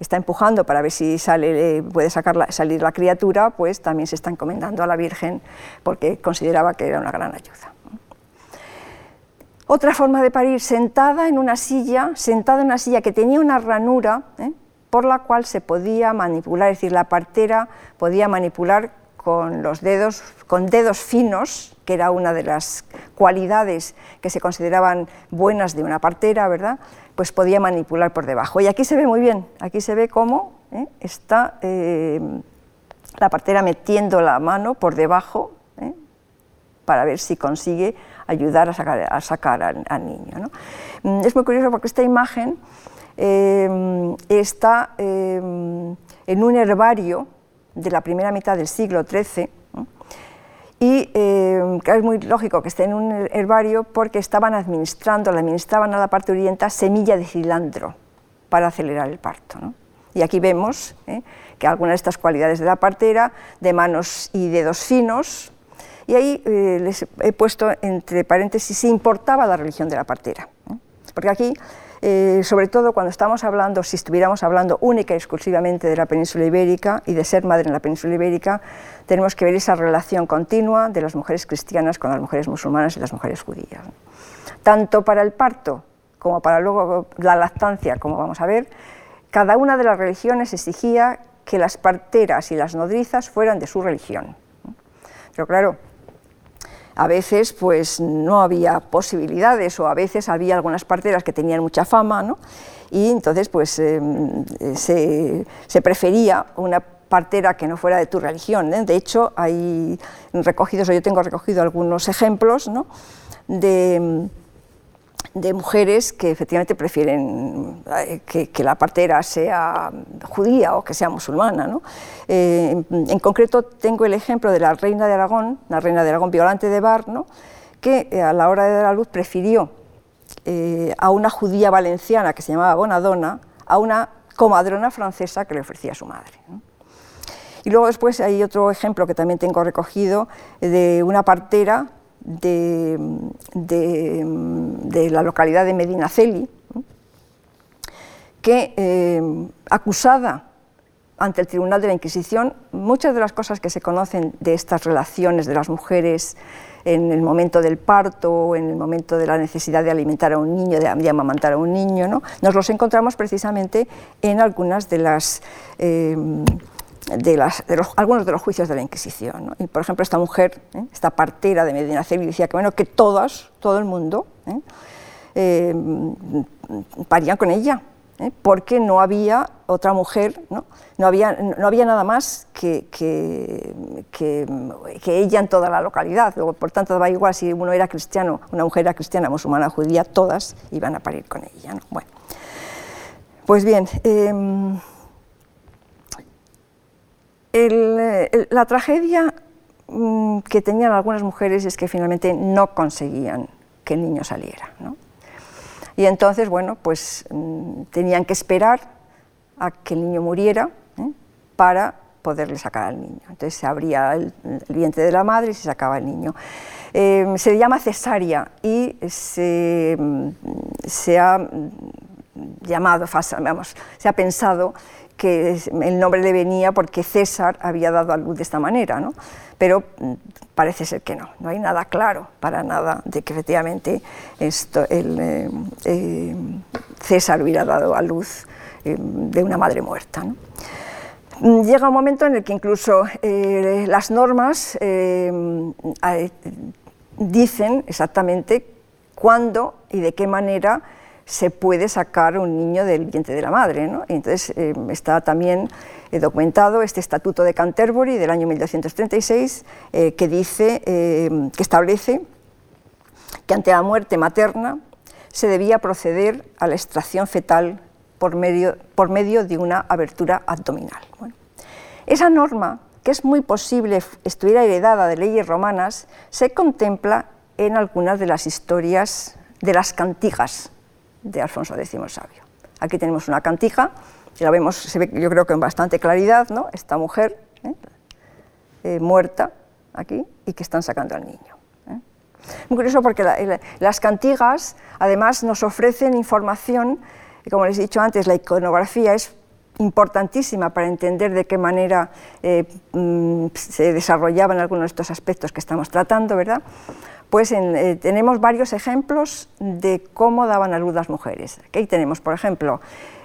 está empujando para ver si sale, puede sacar salir la criatura, pues también se está encomendando a la Virgen porque consideraba que era una gran ayuda. Otra forma de parir, sentada en una silla, sentada en una silla que tenía una ranura ¿eh? por la cual se podía manipular, es decir, la partera podía manipular con los dedos, con dedos finos, que era una de las cualidades que se consideraban buenas de una partera, ¿verdad? Pues podía manipular por debajo. Y aquí se ve muy bien, aquí se ve cómo ¿eh? está eh, la partera metiendo la mano por debajo para ver si consigue ayudar a sacar, al, niño. Mm, es muy curioso porque esta imagen eh, está eh, en un herbario de la primera mitad del siglo XIII, y eh, es muy lógico que esté en un herbario porque estaban administrando, le administraban a la parte oriental semilla de cilantro para acelerar el parto. Y aquí vemos ¿eh? que algunas de estas cualidades de la partera, de manos y dedos finos, y ahí eh, les he puesto entre paréntesis si importaba la religión de la partera, porque aquí eh, sobre todo cuando estamos hablando, si estuviéramos hablando única y exclusivamente de la península ibérica y de ser madre en la península ibérica, tenemos que ver esa relación continua de las mujeres cristianas con las mujeres musulmanas y las mujeres judías. Tanto para el parto como para luego la lactancia, como vamos a ver, cada una de las religiones exigía que las parteras y las nodrizas fueran de su religión. Pero claro, a veces pues no había posibilidades o a veces había algunas parteras que tenían mucha fama, ¿no? y entonces pues em, se, prefería una partera que no fuera de tu religión. ¿eh? De hecho, hay recogidos, o yo tengo recogido algunos ejemplos ¿no? de de mujeres que efectivamente prefieren eh, que, la partera sea judía o que sea musulmana. ¿no? Eh, en, concreto tengo el ejemplo de la reina de Aragón, la reina de Aragón Violante de Bar, ¿no? que eh, a la hora de dar a luz prefirió a una judía valenciana que se llamaba Bonadona a una comadrona francesa que le ofrecía su madre. Y luego después hay otro ejemplo que también tengo recogido de una partera de, la localidad de Medinaceli, que, eh, acusada ante el Tribunal de la Inquisición, muchas de las cosas que se conocen de estas relaciones de las mujeres en el momento del parto, en el momento de la necesidad de alimentar a un niño, de, amamantar a un niño, ¿no? nos los encontramos precisamente en algunas de las... Eh, de, algunos de los juicios de la Inquisición. Y, por ejemplo, esta mujer, ¿eh? esta partera de Medina Celi, decía que, bueno, que todas, todo el mundo, ¿eh? Eh, parían con ella, porque no había otra mujer, no, no, había, no había nada más que, que, que, ella en toda la localidad. por tanto, daba igual si uno era cristiano, una mujer era cristiana, musulmana, judía, todas iban a parir con ella. Bueno, pues bien. Em, la tragedia mm, que tenían algunas mujeres es que finalmente no conseguían que el niño saliera. Y entonces, bueno, pues mm, tenían que esperar a que el niño muriera ¿eh? para poderle sacar al niño. Entonces se abría el, vientre de la madre y se sacaba el niño. Em, se llama cesárea y se, mm, se ha llamado, vamos, se ha pensado que el nombre le venía porque César había dado a luz de esta manera, ¿no? pero mm, parece ser que no, no hay nada claro para nada de que efectivamente esto, eh, eh, César hubiera dado a luz eh, de una madre muerta. Mm, llega un momento en el que incluso las normas dicen exactamente cuándo y de qué manera se puede sacar un niño del vientre de la madre. ¿no? Entonces eh, está también eh, documentado este Estatuto de Canterbury del año 1236 eh, que dice, que establece que ante la muerte materna se debía proceder a la extracción fetal por medio, por medio de una abertura abdominal. esa norma, que es muy posible estuviera heredada de leyes romanas, se contempla en algunas de las historias de las cantigas de Alfonso X Sabio. Aquí tenemos una cantija, la vemos, se ve yo creo que con bastante claridad, ¿no? esta mujer ¿eh? Eh, muerta aquí y que están sacando al niño. ¿eh? Muy curioso porque las cantigas además nos ofrecen información, como les he dicho antes, la iconografía es importantísima para entender de qué manera mm, se desarrollaban algunos de estos aspectos que estamos tratando, ¿verdad? Pues eh, tenemos varios ejemplos de cómo daban a luz las mujeres. Aquí tenemos, por ejemplo,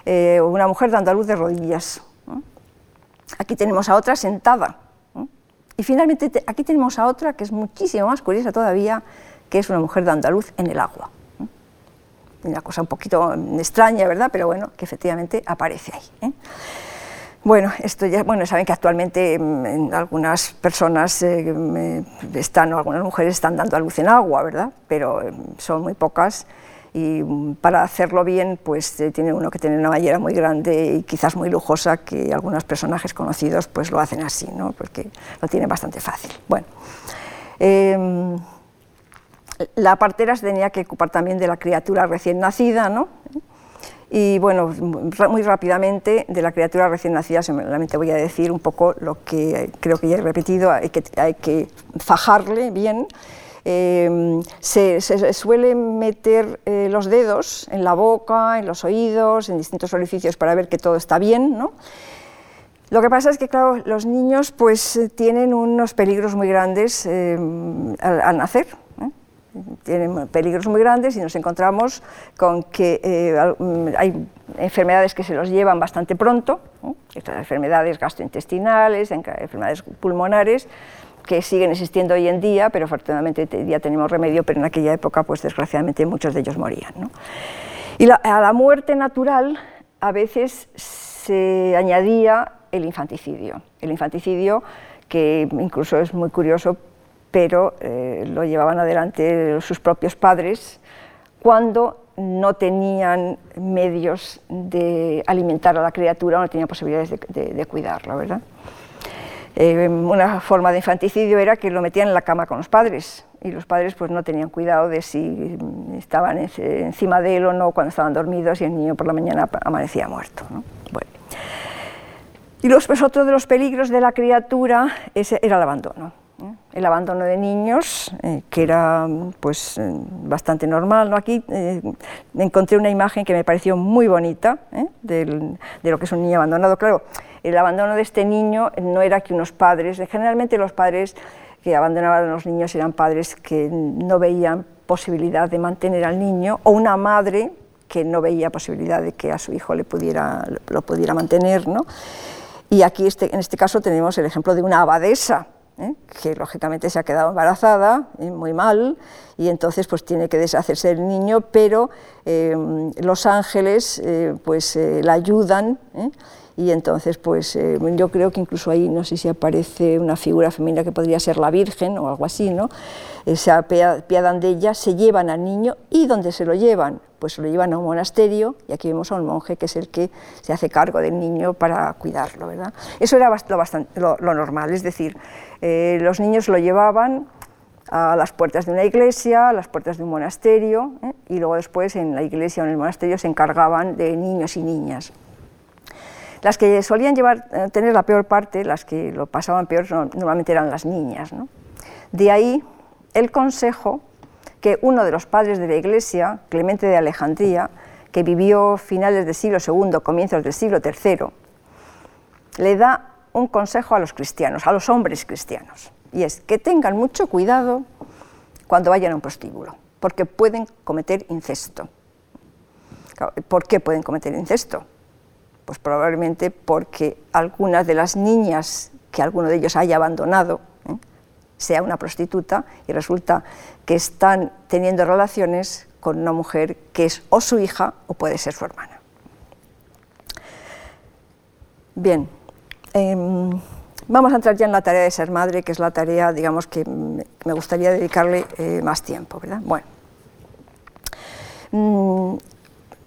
eh, una mujer dando a luz de rodillas. Aquí tenemos a otra sentada. Y finalmente aquí tenemos a otra que es muchísimo más curiosa todavía, que es una mujer dando a luz en el agua. Una cosa un poquito extraña, ¿verdad? Pero bueno, que efectivamente aparece ahí. ¿eh? Bueno, esto ya, bueno, saben que actualmente mm, algunas personas eh, están, o algunas mujeres están dando a luz en agua, ¿verdad? Pero eh, son muy pocas y mm, para hacerlo bien, pues eh, tiene uno que tener una ballera muy grande y quizás muy lujosa, que algunos personajes conocidos pues lo hacen así, ¿no? Porque lo tienen bastante fácil. Bueno, em, la partera se tenía que ocupar también de la criatura recién nacida, ¿no? Y bueno, muy rápidamente de la criatura recién nacida solamente voy a decir un poco lo que creo que ya he repetido, hay que, fajarle bien. Em, se, se, suelen meter eh, los dedos en la boca, en los oídos, en distintos orificios para ver que todo está bien, ¿no? Lo que pasa es que, claro, los niños pues tienen unos peligros muy grandes em, al, nacer, tienen peligros muy grandes y nos encontramos con que eh, mm, hay enfermedades que se los llevan bastante pronto, estas enfermedades gastrointestinales, enfermedades pulmonares, que siguen existiendo hoy en día, pero afortunadamente ya tenemos remedio, pero en aquella época, pues desgraciadamente muchos de ellos morían. Y a la muerte natural a veces se añadía el infanticidio. El infanticidio, que incluso es muy curioso pero eh, lo llevaban adelante sus propios padres cuando no tenían medios de alimentar a la criatura, no tenían posibilidades de, de, cuidarla, ¿verdad? Eh, una forma de infanticidio era que lo metían en la cama con los padres y los padres pues no tenían cuidado de si estaban encima de él o no cuando estaban dormidos y el niño por la mañana amanecía muerto. Bueno. Y los, pues, otro de los peligros de la criatura era el abandono el abandono de niños, eh, que era pues, eh, bastante normal. ¿no? Aquí eh, encontré una imagen que me pareció muy bonita de lo que es un niño abandonado. Claro, el abandono de este niño no era que unos padres, generalmente los padres que abandonaban a los niños eran padres que no veían posibilidad de mantener al niño, o una madre que no veía posibilidad de que a su hijo le pudiera, lo pudiera mantener. ¿no? Y aquí este, en este caso tenemos el ejemplo de una abadesa, ¿eh? que lógicamente se ha quedado embarazada, ¿eh? muy mal, y entonces pues tiene que deshacerse del niño, pero eh, los ángeles pues la ayudan, y entonces pues yo creo que incluso ahí no sé si aparece una figura femenina que podría ser la Virgen o algo así, ¿no? se apiadan de ella, se llevan al niño y donde se lo llevan, pues se lo llevan a un monasterio y aquí vemos a un monje que es el que se hace cargo del niño para cuidarlo, ¿verdad? Eso era lo, bastante, lo, normal, es decir, eh, los niños lo llevaban a las puertas de una iglesia, a las puertas de un monasterio ¿eh? y luego después en la iglesia o en el monasterio se encargaban de niños y niñas. Las que solían llevar, eh, tener la peor parte, las que lo pasaban peor, normalmente eran las niñas. De ahí el consejo que uno de los padres de la Iglesia, Clemente de Alejandría, que vivió finales del siglo II, comienzos del siglo III, le da un consejo a los cristianos, a los hombres cristianos, y es que tengan mucho cuidado cuando vayan a un prostíbulo, porque pueden cometer incesto. ¿Por qué pueden cometer incesto? Pues probablemente porque algunas de las niñas que alguno de ellos haya abandonado sea una prostituta y resulta que están teniendo relaciones con una mujer que es o su hija o puede ser su hermana. Bien, em, vamos a entrar ya en la tarea de ser madre, que es la tarea, digamos, que me gustaría dedicarle eh, más tiempo, ¿verdad? Bueno, mm,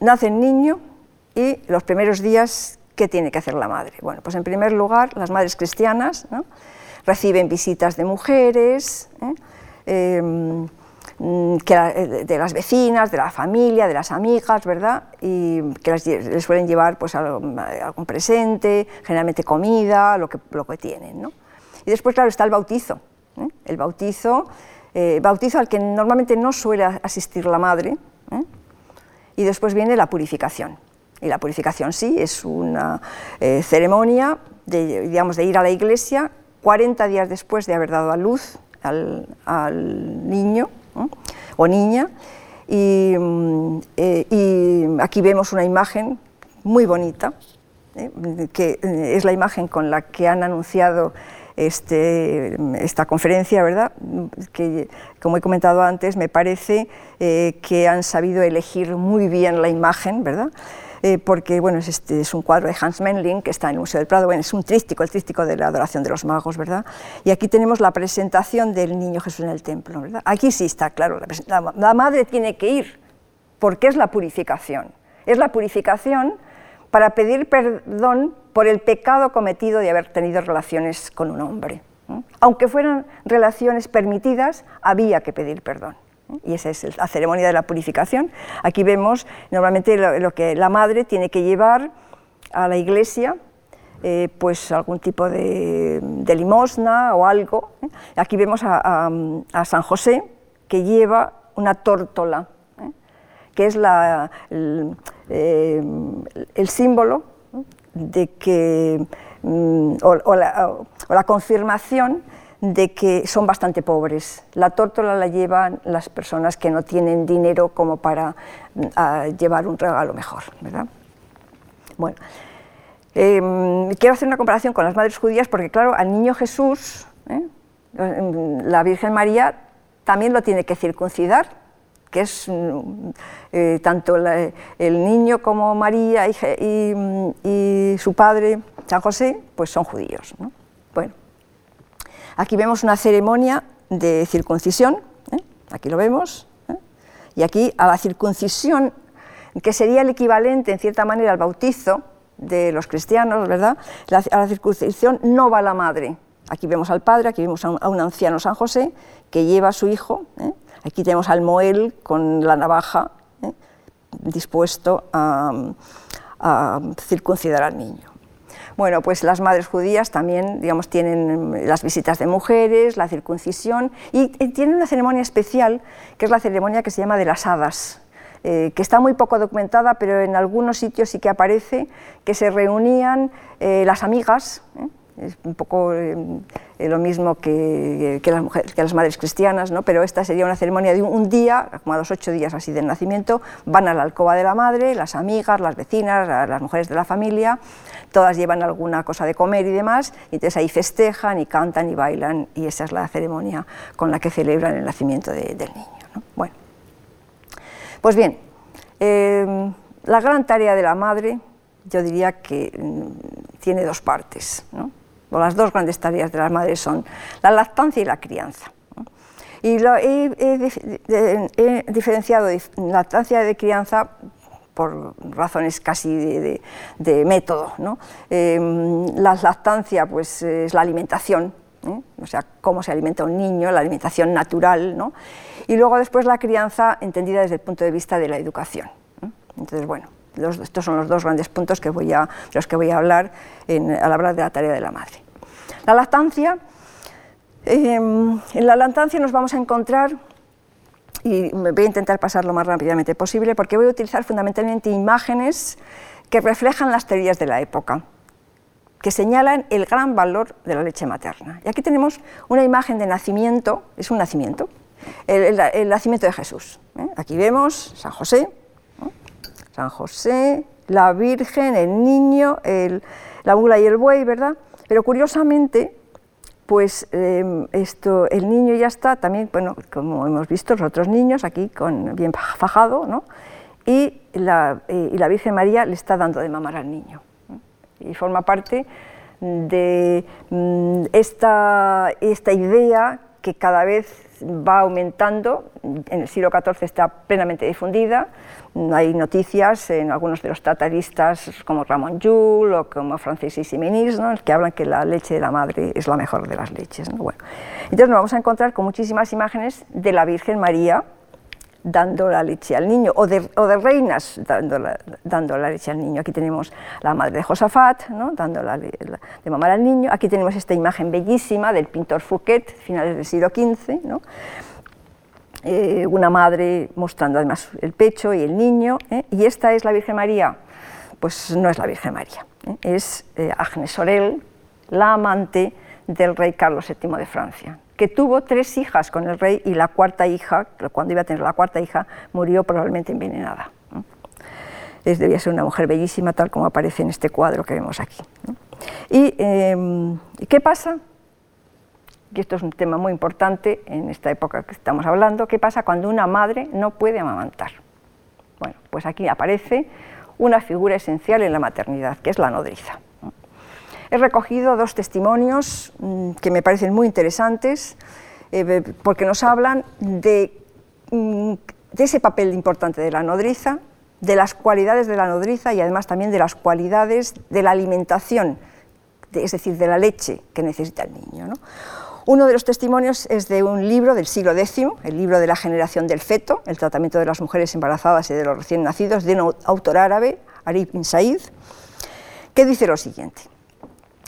nace el niño y los primeros días, ¿qué tiene que hacer la madre? Bueno, pues en primer lugar, las madres cristianas, reciben visitas de mujeres, ¿eh? Em, que, de las vecinas, de la familia, de las amigas, ¿verdad? Y que les suelen llevar pues, algún presente, generalmente comida, lo que, lo que tienen. ¿no? Y después, claro, está el bautizo. ¿eh? El bautizo, eh, bautizo al que normalmente no suele asistir la madre. Y después viene la purificación. Y la purificación sí es una ceremonia de, digamos, de ir a la iglesia 40 días después de haber dado a luz al, niño o niña. Mm, eh, y, aquí vemos una imagen muy bonita, ¿eh? que eh, es la imagen con la que han anunciado este, esta conferencia, ¿verdad? Que, como he comentado antes, me parece que han sabido elegir muy bien la imagen, ¿verdad? Eh, porque bueno, es, este, es un cuadro de Hans Memling que está en el Museo del Prado, bueno, es un trístico, el trístico de la adoración de los magos, ¿verdad? Y aquí tenemos la presentación del niño Jesús en el templo, ¿verdad? Aquí sí está claro, la, la madre tiene que ir, porque es la purificación. Es la purificación para pedir perdón por el pecado cometido de haber tenido relaciones con un hombre. Aunque fueran relaciones permitidas, había que pedir perdón. Y esa es la ceremonia de la purificación. Aquí vemos normalmente lo, que la madre tiene que llevar a la iglesia, eh, pues algún tipo de, limosna o algo. ¿eh? Aquí vemos a, San José que lleva una tórtola, ¿eh? que es el, símbolo de que, mm, o, la, confirmación de que son bastante pobres. La tórtola la llevan las personas que no tienen dinero como para mm, llevar un regalo mejor. ¿verdad? Bueno, em, quiero hacer una comparación con las madres judías porque, claro, al niño Jesús, ¿eh? la Virgen María también lo tiene que circuncidar, que es mm, eh, tanto el niño como María y, su padre, San José, pues son judíos. Bueno, Aquí vemos una ceremonia de circuncisión, ¿eh? aquí lo vemos, ¿eh? y aquí a la circuncisión, que sería el equivalente en cierta manera al bautizo de los cristianos, ¿verdad? a la circuncisión no va la madre. Aquí vemos al padre, aquí vemos a un, anciano San José que lleva a su hijo, ¿eh? aquí tenemos al Moel con la navaja dispuesto a circuncidar al niño. Bueno, pues las madres judías también, digamos, tienen las visitas de mujeres, la circuncisión y, tienen una ceremonia especial, que es la ceremonia que se llama de las hadas, eh, que está muy poco documentada, pero en algunos sitios sí que aparece, que se reunían eh, las amigas, ¿eh? Es un poco eh, eh, lo mismo que, las mujeres, que las madres cristianas, ¿no? pero esta sería una ceremonia de un, día, como a los ocho días así del nacimiento, van a la alcoba de la madre, las amigas, las vecinas, las mujeres de la familia, todas llevan alguna cosa de comer y demás, y entonces ahí festejan y cantan y bailan, y esa es la ceremonia con la que celebran el nacimiento del niño. Bueno, pues bien, eh, la gran tarea de la madre, yo diría que mm, tiene dos partes. ¿no? Las dos grandes tareas de las madres son la lactancia y la crianza. Y lo he, diferenciado lactancia de crianza por razones casi de, método. ¿no? Em, la lactancia pues, es la alimentación, ¿eh? o sea, cómo se alimenta un niño, la alimentación natural, ¿no? y luego después la crianza entendida desde el punto de vista de la educación. Entonces, bueno, estos son los dos grandes puntos que voy a, de los que voy a hablar al hablar de la tarea de la madre. La lactancia, em, en la lactancia nos vamos a encontrar, y voy a intentar pasar lo más rápidamente posible, porque voy a utilizar fundamentalmente imágenes que reflejan las teorías de la época, que señalan el gran valor de la leche materna. Y aquí tenemos una imagen de nacimiento, es un nacimiento, el, nacimiento de Jesús. ¿eh? Aquí vemos San José, San José, la Virgen, el niño, la mula y el buey, ¿verdad? Pero curiosamente, pues em, esto, el niño ya está también, bueno, como hemos visto, los otros niños aquí con, bien fajado, ¿no? y, la, y la Virgen María le está dando de mamar al niño. Y forma parte de mm, esta, esta idea que cada vez va aumentando, en el siglo XIV está plenamente difundida, hay noticias en algunos de los tratadistas como Ramón Llull o como Francis y Simenis, ¿no? que hablan que la leche de la madre es la mejor de las leches. Bueno, entonces nos vamos a encontrar con muchísimas imágenes de la Virgen María dando la leche al niño, o de, reinas dando la, leche al niño. Aquí tenemos la madre de Josafat, ¿no? dando la, de mamar al niño. Aquí tenemos esta imagen bellísima del pintor Fouquet, finales del siglo XV. Eh, una madre mostrando además el pecho y el niño. ¿eh? Y esta es la Virgen María. Pues no es la Virgen María, ¿eh? es Agnes Sorel, la amante del rey Carlos VII de Francia que tuvo tres hijas con el rey y la cuarta hija, cuando iba a tener la cuarta hija, murió probablemente envenenada. debía ser una mujer bellísima, tal como aparece en este cuadro que vemos aquí. Em, ¿Y qué pasa? Y esto es un tema muy importante en esta época que estamos hablando. ¿Qué pasa cuando una madre no puede amamantar? Bueno, pues aquí aparece una figura esencial en la maternidad, que es la nodriza. He recogido dos testimonios mm, que me parecen muy interesantes eh, porque nos hablan de, mm, de ese papel importante de la nodriza, de las cualidades de la nodriza y además también de las cualidades de la alimentación, es decir, de la leche que necesita el niño. Uno de los testimonios es de un libro del siglo X, el libro de la generación del feto, el tratamiento de las mujeres embarazadas y de los recién nacidos, de un autor árabe, Arif bin Said, que dice lo siguiente.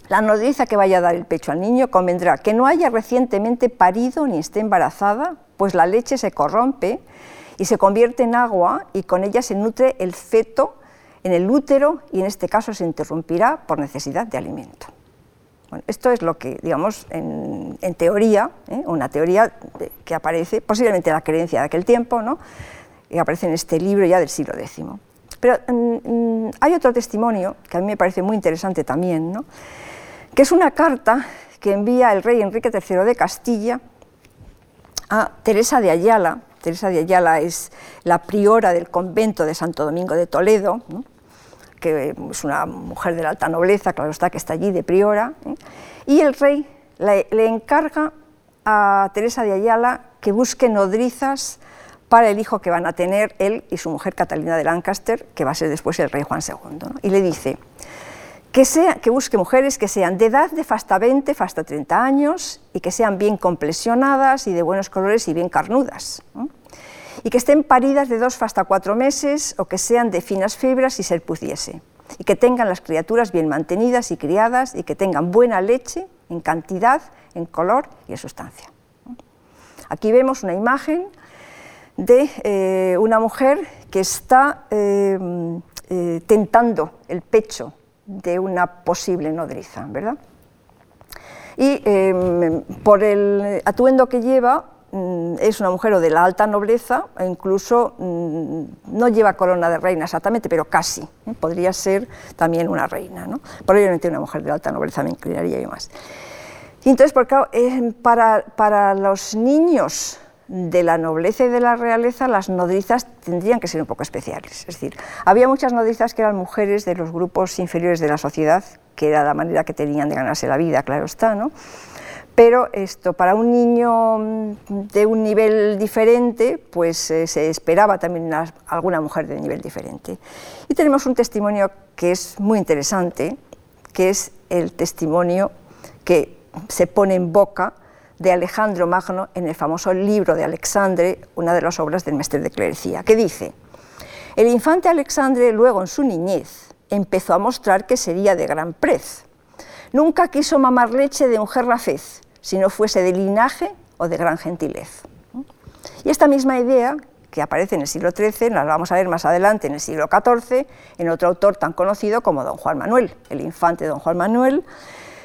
La nodriza que vaya a dar el pecho al niño convendrá que no haya recientemente parido ni esté embarazada, pues la leche se corrompe y se convierte en agua y con ella se nutre el feto en el útero y en este caso se interrumpirá por necesidad de alimento. esto es lo que, digamos, en, teoría, ¿eh? una teoría que aparece, posiblemente la creencia de aquel tiempo, ¿no? y aparece en este libro ya del siglo X. Pero mm, mm, hay otro testimonio que a mí me parece muy interesante también, ¿no? Que es una carta que envía el rey Enrique III de Castilla a Teresa de Ayala, Teresa de Ayala es la priora del convento de Santo Domingo de Toledo, que es una mujer de la alta nobleza, claro está, que está allí de priora, ¿eh? y el rey le, encarga a Teresa de Ayala que busque nodrizas para el hijo que van a tener él y su mujer Catalina de Lancaster, que va a ser después el rey Juan II. Y le dice, que, busque mujeres que sean de edad de hasta 20, hasta 30 años y que sean bien complesionadas y de buenos colores y bien carnudas. Y que estén paridas de dos hasta cuatro meses o que sean de finas fibras si se pudiese. Y que tengan las criaturas bien mantenidas y criadas y que tengan buena leche en cantidad, en color y en sustancia. Aquí vemos una imagen de eh, una mujer que está eh, eh, tentando el pecho de una posible nodriza, ¿verdad? Y em, por el atuendo que lleva, mm, es una mujer de la alta nobleza, e incluso mm, no lleva corona de reina exactamente, pero casi. ¿eh? Podría ser también una reina. ¿no? Probablemente una mujer de alta nobleza me inclinaría yo más. Entonces, para, para los niños de la nobleza y de la realeza, las nodrizas tendrían que ser un poco especiales. Es decir, había muchas nodrizas que eran mujeres de los grupos inferiores de la sociedad, que era la manera que tenían de ganarse la vida, claro está, ¿no? Pero esto, para un niño mm, de un nivel diferente, pues eh, se esperaba también alguna mujer de nivel diferente. Y tenemos un testimonio que es muy interesante, que es el testimonio que se pone en boca de Alejandro Magno en el famoso libro de Alexandre, una de las obras del Mestre de Clerecía, que dice, el infante Alexandre luego en su niñez empezó a mostrar que sería de gran prez. Nunca quiso mamar leche de mujer rafez, si no fuese de linaje o de gran gentilez. Y esta misma idea, que aparece en el siglo XIII, la vamos a ver más adelante en el siglo XIV, en otro autor tan conocido como don Juan Manuel, el infante don Juan Manuel,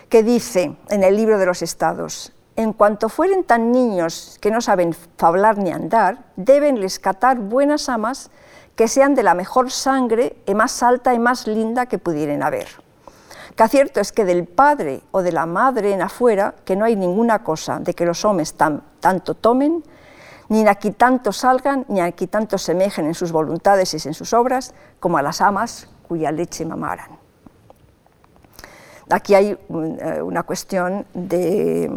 que dice en el libro de los estados, en cuanto fueren tan niños que no saben hablar ni andar, deben les catar buenas amas que sean de la mejor sangre y más alta y más linda que pudieran haber. Que cierto es que del padre o de la madre en afuera, que no hay ninguna cosa de que los hombres tanto tomen, ni aquí tanto salgan, ni aquí tanto semejen en sus voluntades y en sus obras, como a las amas cuya leche mamaran. Aquí hay eh, una cuestión de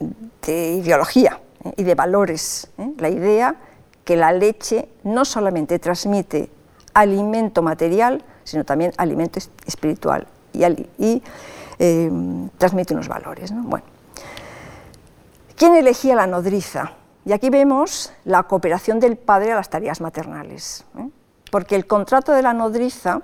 de ideología ¿eh? y de valores. ¿eh? La idea que la leche no solamente transmite alimento material, sino también alimento espiritual y, eh, transmite unos valores. Bueno. ¿Quién elegía la nodriza? Y aquí vemos la cooperación del padre a las tareas maternales, porque el contrato de la nodriza,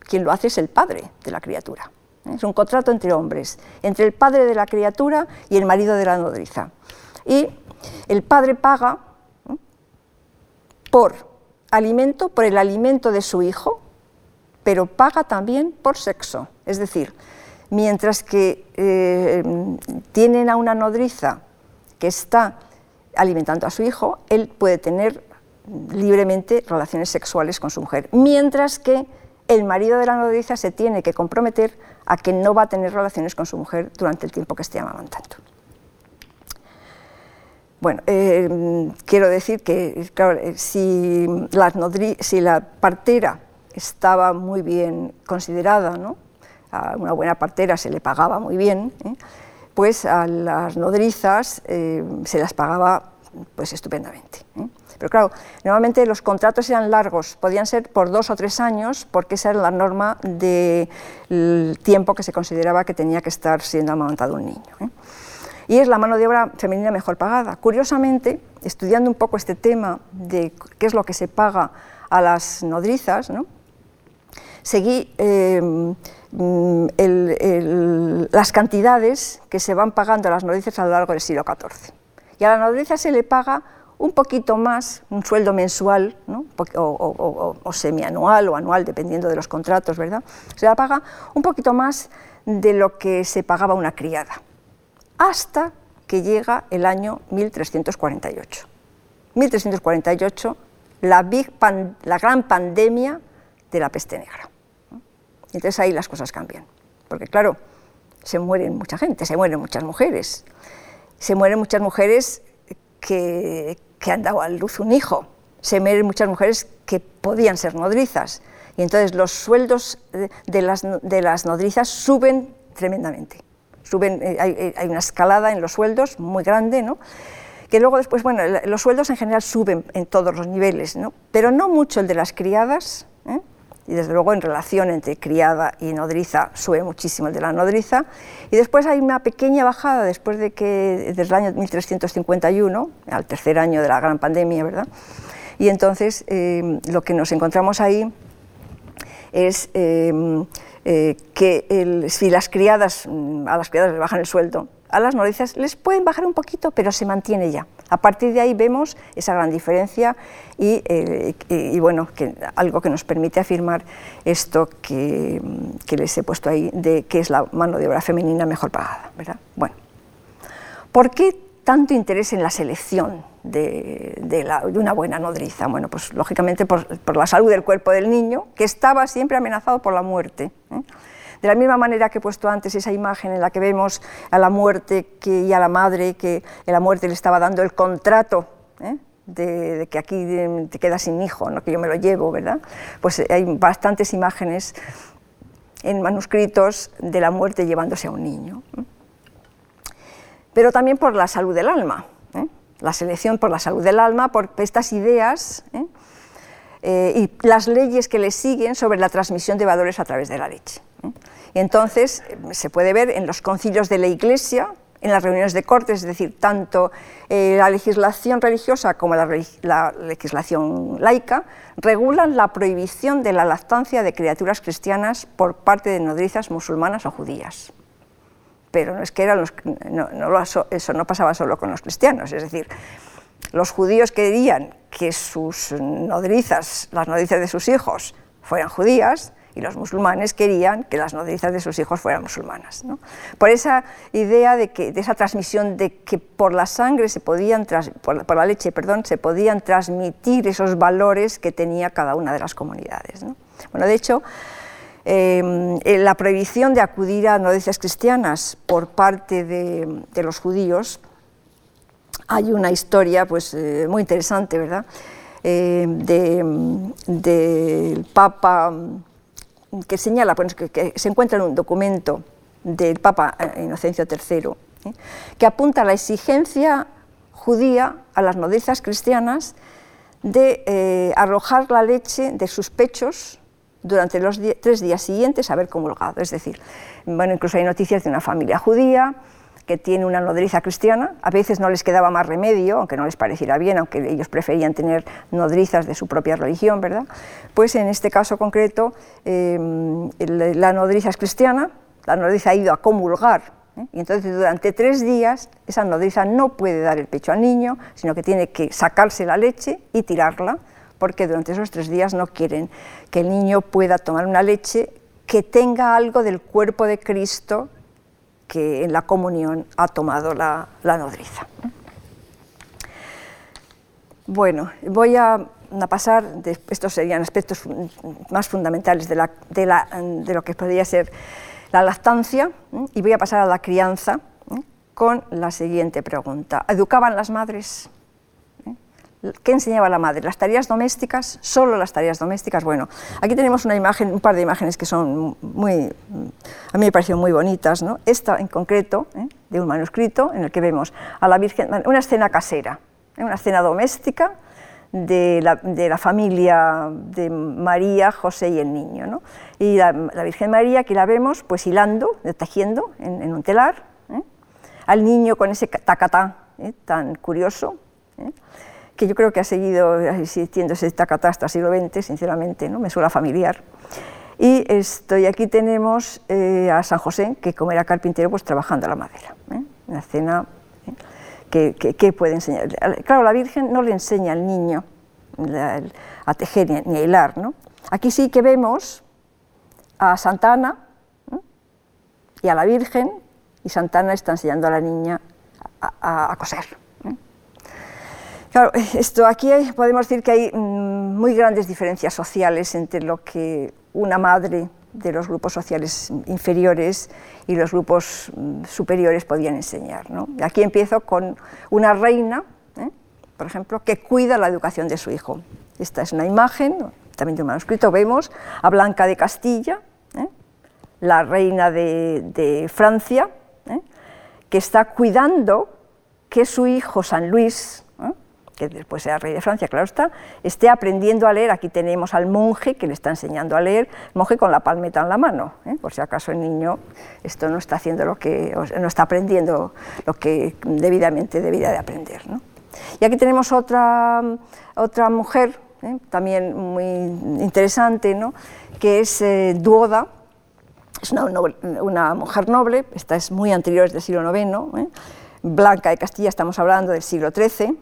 quien lo hace es el padre de la criatura. Es un contrato entre hombres, entre el padre de la criatura y el marido de la nodriza. Y el padre paga por alimento, por el alimento de su hijo, pero paga también por sexo. Es decir, mientras que eh, tienen a una nodriza que está alimentando a su hijo, él puede tener libremente relaciones sexuales con su mujer, mientras que el marido de la nodriza se tiene que comprometer a que no va a tener relaciones con su mujer durante el tiempo que esté amamantando. Bueno, eh, quiero decir que eh, si, la partera estaba muy bien considerada, ¿no? a una buena partera se le pagaba muy bien, ¿eh? pues a las nodrizas se las pagaba pues estupendamente. Pero claro, normalmente los contratos eran largos, podían ser por dos o tres años, porque esa era la norma del tiempo que se consideraba que tenía que estar siendo amamantado un niño. Y es la mano de obra femenina mejor pagada. Curiosamente, estudiando un poco este tema de qué es lo que se paga a las nodrizas, ¿no? seguí em, las cantidades que se van pagando a las nodrizas a lo largo del siglo XIV. Y a la nodriza se le paga un poquito más, un sueldo mensual, o, semianual o anual, dependiendo de los contratos, ¿verdad? Se la paga un poquito más de lo que se pagaba una criada, hasta que llega el año 1348. 1348, la, big la gran pandemia de la peste negra. Entonces ahí las cosas cambian, porque claro, se mueren mucha gente, se mueren muchas mujeres, se mueren muchas mujeres que, han dado a luz un hijo, se mueren muchas mujeres que podían ser nodrizas, y entonces los sueldos de las, de las nodrizas suben tremendamente. Suben, eh, hay, hay, una escalada en los sueldos muy grande, ¿no? que luego después, bueno, los sueldos en general suben en todos los niveles, ¿no? pero no mucho el de las criadas, ¿eh? Y desde luego en relación entre criada y nodriza sube muchísimo el de la nodriza, y después hay una pequeña bajada después de que, desde el año 1351, al tercer año de la gran pandemia, ¿verdad? Y entonces eh, lo que nos encontramos ahí es eh, eh, que si las criadas, mm, a las criadas les bajan el sueldo, a las nodrizas les pueden bajar un poquito, pero se mantiene ya. A partir de ahí vemos esa gran diferencia y, eh, bueno, algo que nos permite afirmar esto que, les he puesto ahí, de que es la mano de obra femenina mejor pagada. ¿verdad? Bueno, ¿por qué tanto interés en la selección de, una buena nodriza? Bueno, pues lógicamente por, la salud del cuerpo del niño, que estaba siempre amenazado por la muerte. ¿eh? De la misma manera que he puesto antes esa imagen en la que vemos a la muerte y a la madre que la muerte le estaba dando el contrato ¿eh? de, que aquí te quedas sin hijo, ¿no? que yo me lo llevo, ¿verdad? Pues hay bastantes imágenes en manuscritos de la muerte llevándose a un niño. Pero también por la salud del alma, ¿eh? la selección por la salud del alma, por estas ideas ¿eh? Y las leyes que le siguen sobre la transmisión de valores a través de la leche. Entonces, se puede ver en los concilios de la Iglesia, en las reuniones de cortes, es decir, tanto eh, la legislación religiosa como la, legislación laica regulan la prohibición de la lactancia de criaturas cristianas por parte de nodrizas musulmanas o judías. Pero no es que eran los, eso no pasaba solo con los cristianos, es decir, los judíos querían que sus nodrizas, las nodrizas de sus hijos, fueran judías, y los musulmanes querían que las nodrizas de sus hijos fueran musulmanas. Por esa idea de, que, de esa transmisión de que por la sangre se podían, por, la leche, perdón, se podían transmitir esos valores que tenía cada una de las comunidades. Bueno, de hecho, em, la prohibición de acudir a nodrizas cristianas por parte de, los judíos, hay una historia pues, eh, muy interesante, ¿verdad? Eh, del Papa que señala, que, se encuentra en un documento del Papa eh, Inocencio III, que apunta a la exigencia judía a las nodrizas cristianas de arrojar la leche de sus pechos durante los tres días siguientes a haber comulgado. Es decir, bueno, incluso hay noticias de una familia judía que tiene una nodriza cristiana, a veces no les quedaba más remedio, aunque no les pareciera bien, aunque ellos preferían tener nodrizas de su propia religión, ¿verdad? Pues en este caso concreto, em, la nodriza es cristiana, la nodriza ha ido a comulgar, ¿eh? y entonces durante tres días esa nodriza no puede dar el pecho al niño, sino que tiene que sacarse la leche y tirarla, porque durante esos tres días no quieren que el niño pueda tomar una leche que tenga algo del cuerpo de Cristo que en la comunión ha tomado la, nodriza. Bueno, voy a, pasar, estos serían aspectos más fundamentales de, lo que podría ser la lactancia, y voy a pasar a la crianza con la siguiente pregunta. ¿Educaban las madres? ¿Qué enseñaba la madre? ¿Las tareas domésticas? ¿Solo las tareas domésticas? Bueno, aquí tenemos una imagen, un par de imágenes que son muy, a mí me parecieron muy bonitas. ¿no? Esta en concreto, ¿eh? de un manuscrito en el que vemos a la Virgen, una escena casera, ¿eh? una escena doméstica de la, familia de María, José y el niño. ¿no? Y la, Virgen María, que la vemos pues hilando, tejiendo en, en un telar, ¿eh? al niño con ese tacatá tan curioso que yo creo que ha seguido existiendo esta catástrofe siglo XX, sinceramente, ¿no? me suena familiar. Y estoy, aquí tenemos eh, a San José, que como era carpintero, pues trabajando la madera. ¿eh? Una escena ¿eh? que, que, puede enseñar. Claro, la Virgen no le enseña al niño a tejer ni a hilar. ¿no? Aquí sí que vemos a Santana y a la Virgen, y Santana está enseñando a la niña a coser. Claro, esto aquí podemos decir que hay mm, muy grandes diferencias sociales entre lo que una madre de los grupos sociales inferiores y los grupos mm, superiores podían enseñar. Aquí empiezo con una reina, ¿eh? por ejemplo, que cuida la educación de su hijo. Esta es una imagen, también de un manuscrito, vemos a Blanca de Castilla, ¿eh? la reina de, Francia, ¿eh? que está cuidando que su hijo San Luis, que después sea rey de Francia, claro está, esté aprendiendo a leer. Aquí tenemos al monje que le está enseñando a leer, monje con la palmeta en la mano, ¿eh? por si acaso el niño esto no está haciendo lo que, no está aprendiendo lo que debidamente debería de aprender. Y aquí tenemos otra, otra mujer, ¿eh? también muy interesante, ¿no? que es eh, Duoda, es una, una, mujer noble, esta es muy anterior, es del siglo IX, Blanca de Castilla, estamos hablando del siglo XIII,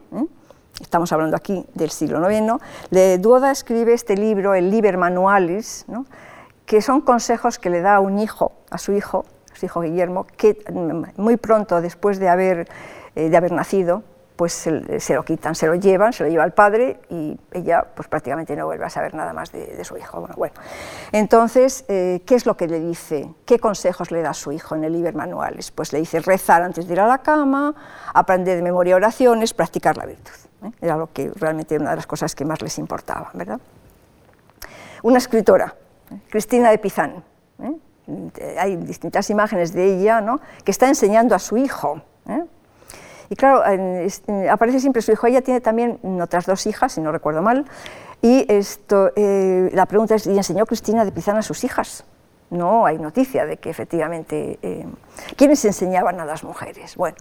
estamos hablando aquí del siglo IX, de Duoda escribe este libro, el Liber Manualis, que son consejos que le da a un hijo, a su hijo, a su hijo Guillermo, que muy pronto después de haber, eh, nacido, pues se, lo quitan, se lo llevan, se lo lleva al padre y ella pues prácticamente no vuelve a saber nada más de, su hijo. Bueno, bueno. Entonces, eh, ¿qué es lo que le dice? ¿Qué consejos le da a su hijo en el Liber Manuales? Pues le dice rezar antes de ir a la cama, aprender de memoria oraciones, practicar la virtud. ¿Eh? Era lo que realmente una de las cosas que más les importaba, ¿verdad? Una escritora, ¿eh? Cristina de Pizán. ¿eh? Hay distintas imágenes de ella ¿no? que está enseñando a su hijo. Y claro, aparece siempre su hijo. Ella tiene también otras dos hijas, si no recuerdo mal. Y esto, la pregunta es, ¿y enseñó Cristina de Pizán a sus hijas? No hay noticia de que efectivamente... ¿Quiénes enseñaban a las mujeres? Bueno,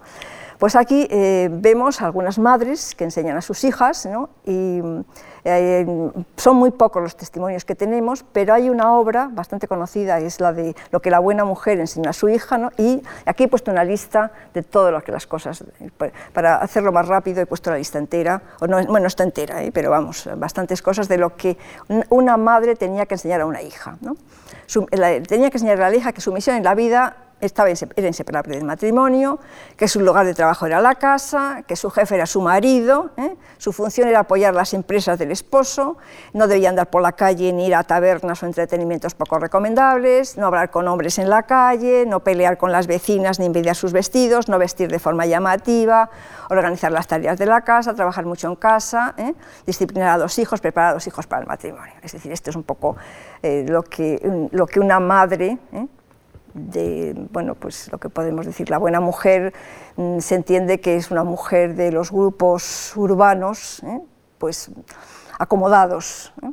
pues aquí eh, vemos algunas madres que enseñan a sus hijas, y eh, son muy pocos los testimonios que tenemos, pero hay una obra bastante conocida, es la de lo que la buena mujer enseña a su hija, y aquí he puesto una lista de todas las cosas, para hacerlo más rápido he puesto la lista entera, o no, bueno, está entera, ¿eh? pero vamos, bastantes cosas de lo que una madre tenía que enseñar a una hija. tenía que enseñar a la hija que su misión en la vida estaba inseparable del matrimonio, que su lugar de trabajo era la casa, que su jefe era su marido, ¿eh? su función era apoyar las empresas del esposo, no debía andar por la calle ni ir a tabernas o entretenimientos poco recomendables, no hablar con hombres en la calle, no pelear con las vecinas ni envidiar sus vestidos, no vestir de forma llamativa, organizar las tareas de la casa, trabajar mucho en casa, ¿eh? disciplinar a los hijos, preparar a los hijos para el matrimonio. Es decir, esto es un poco eh, lo, que, lo que una madre de, bueno, pues lo que podemos decir, la buena mujer mm, se entiende que es una mujer de los grupos urbanos, ¿eh? pues acomodados. ¿eh?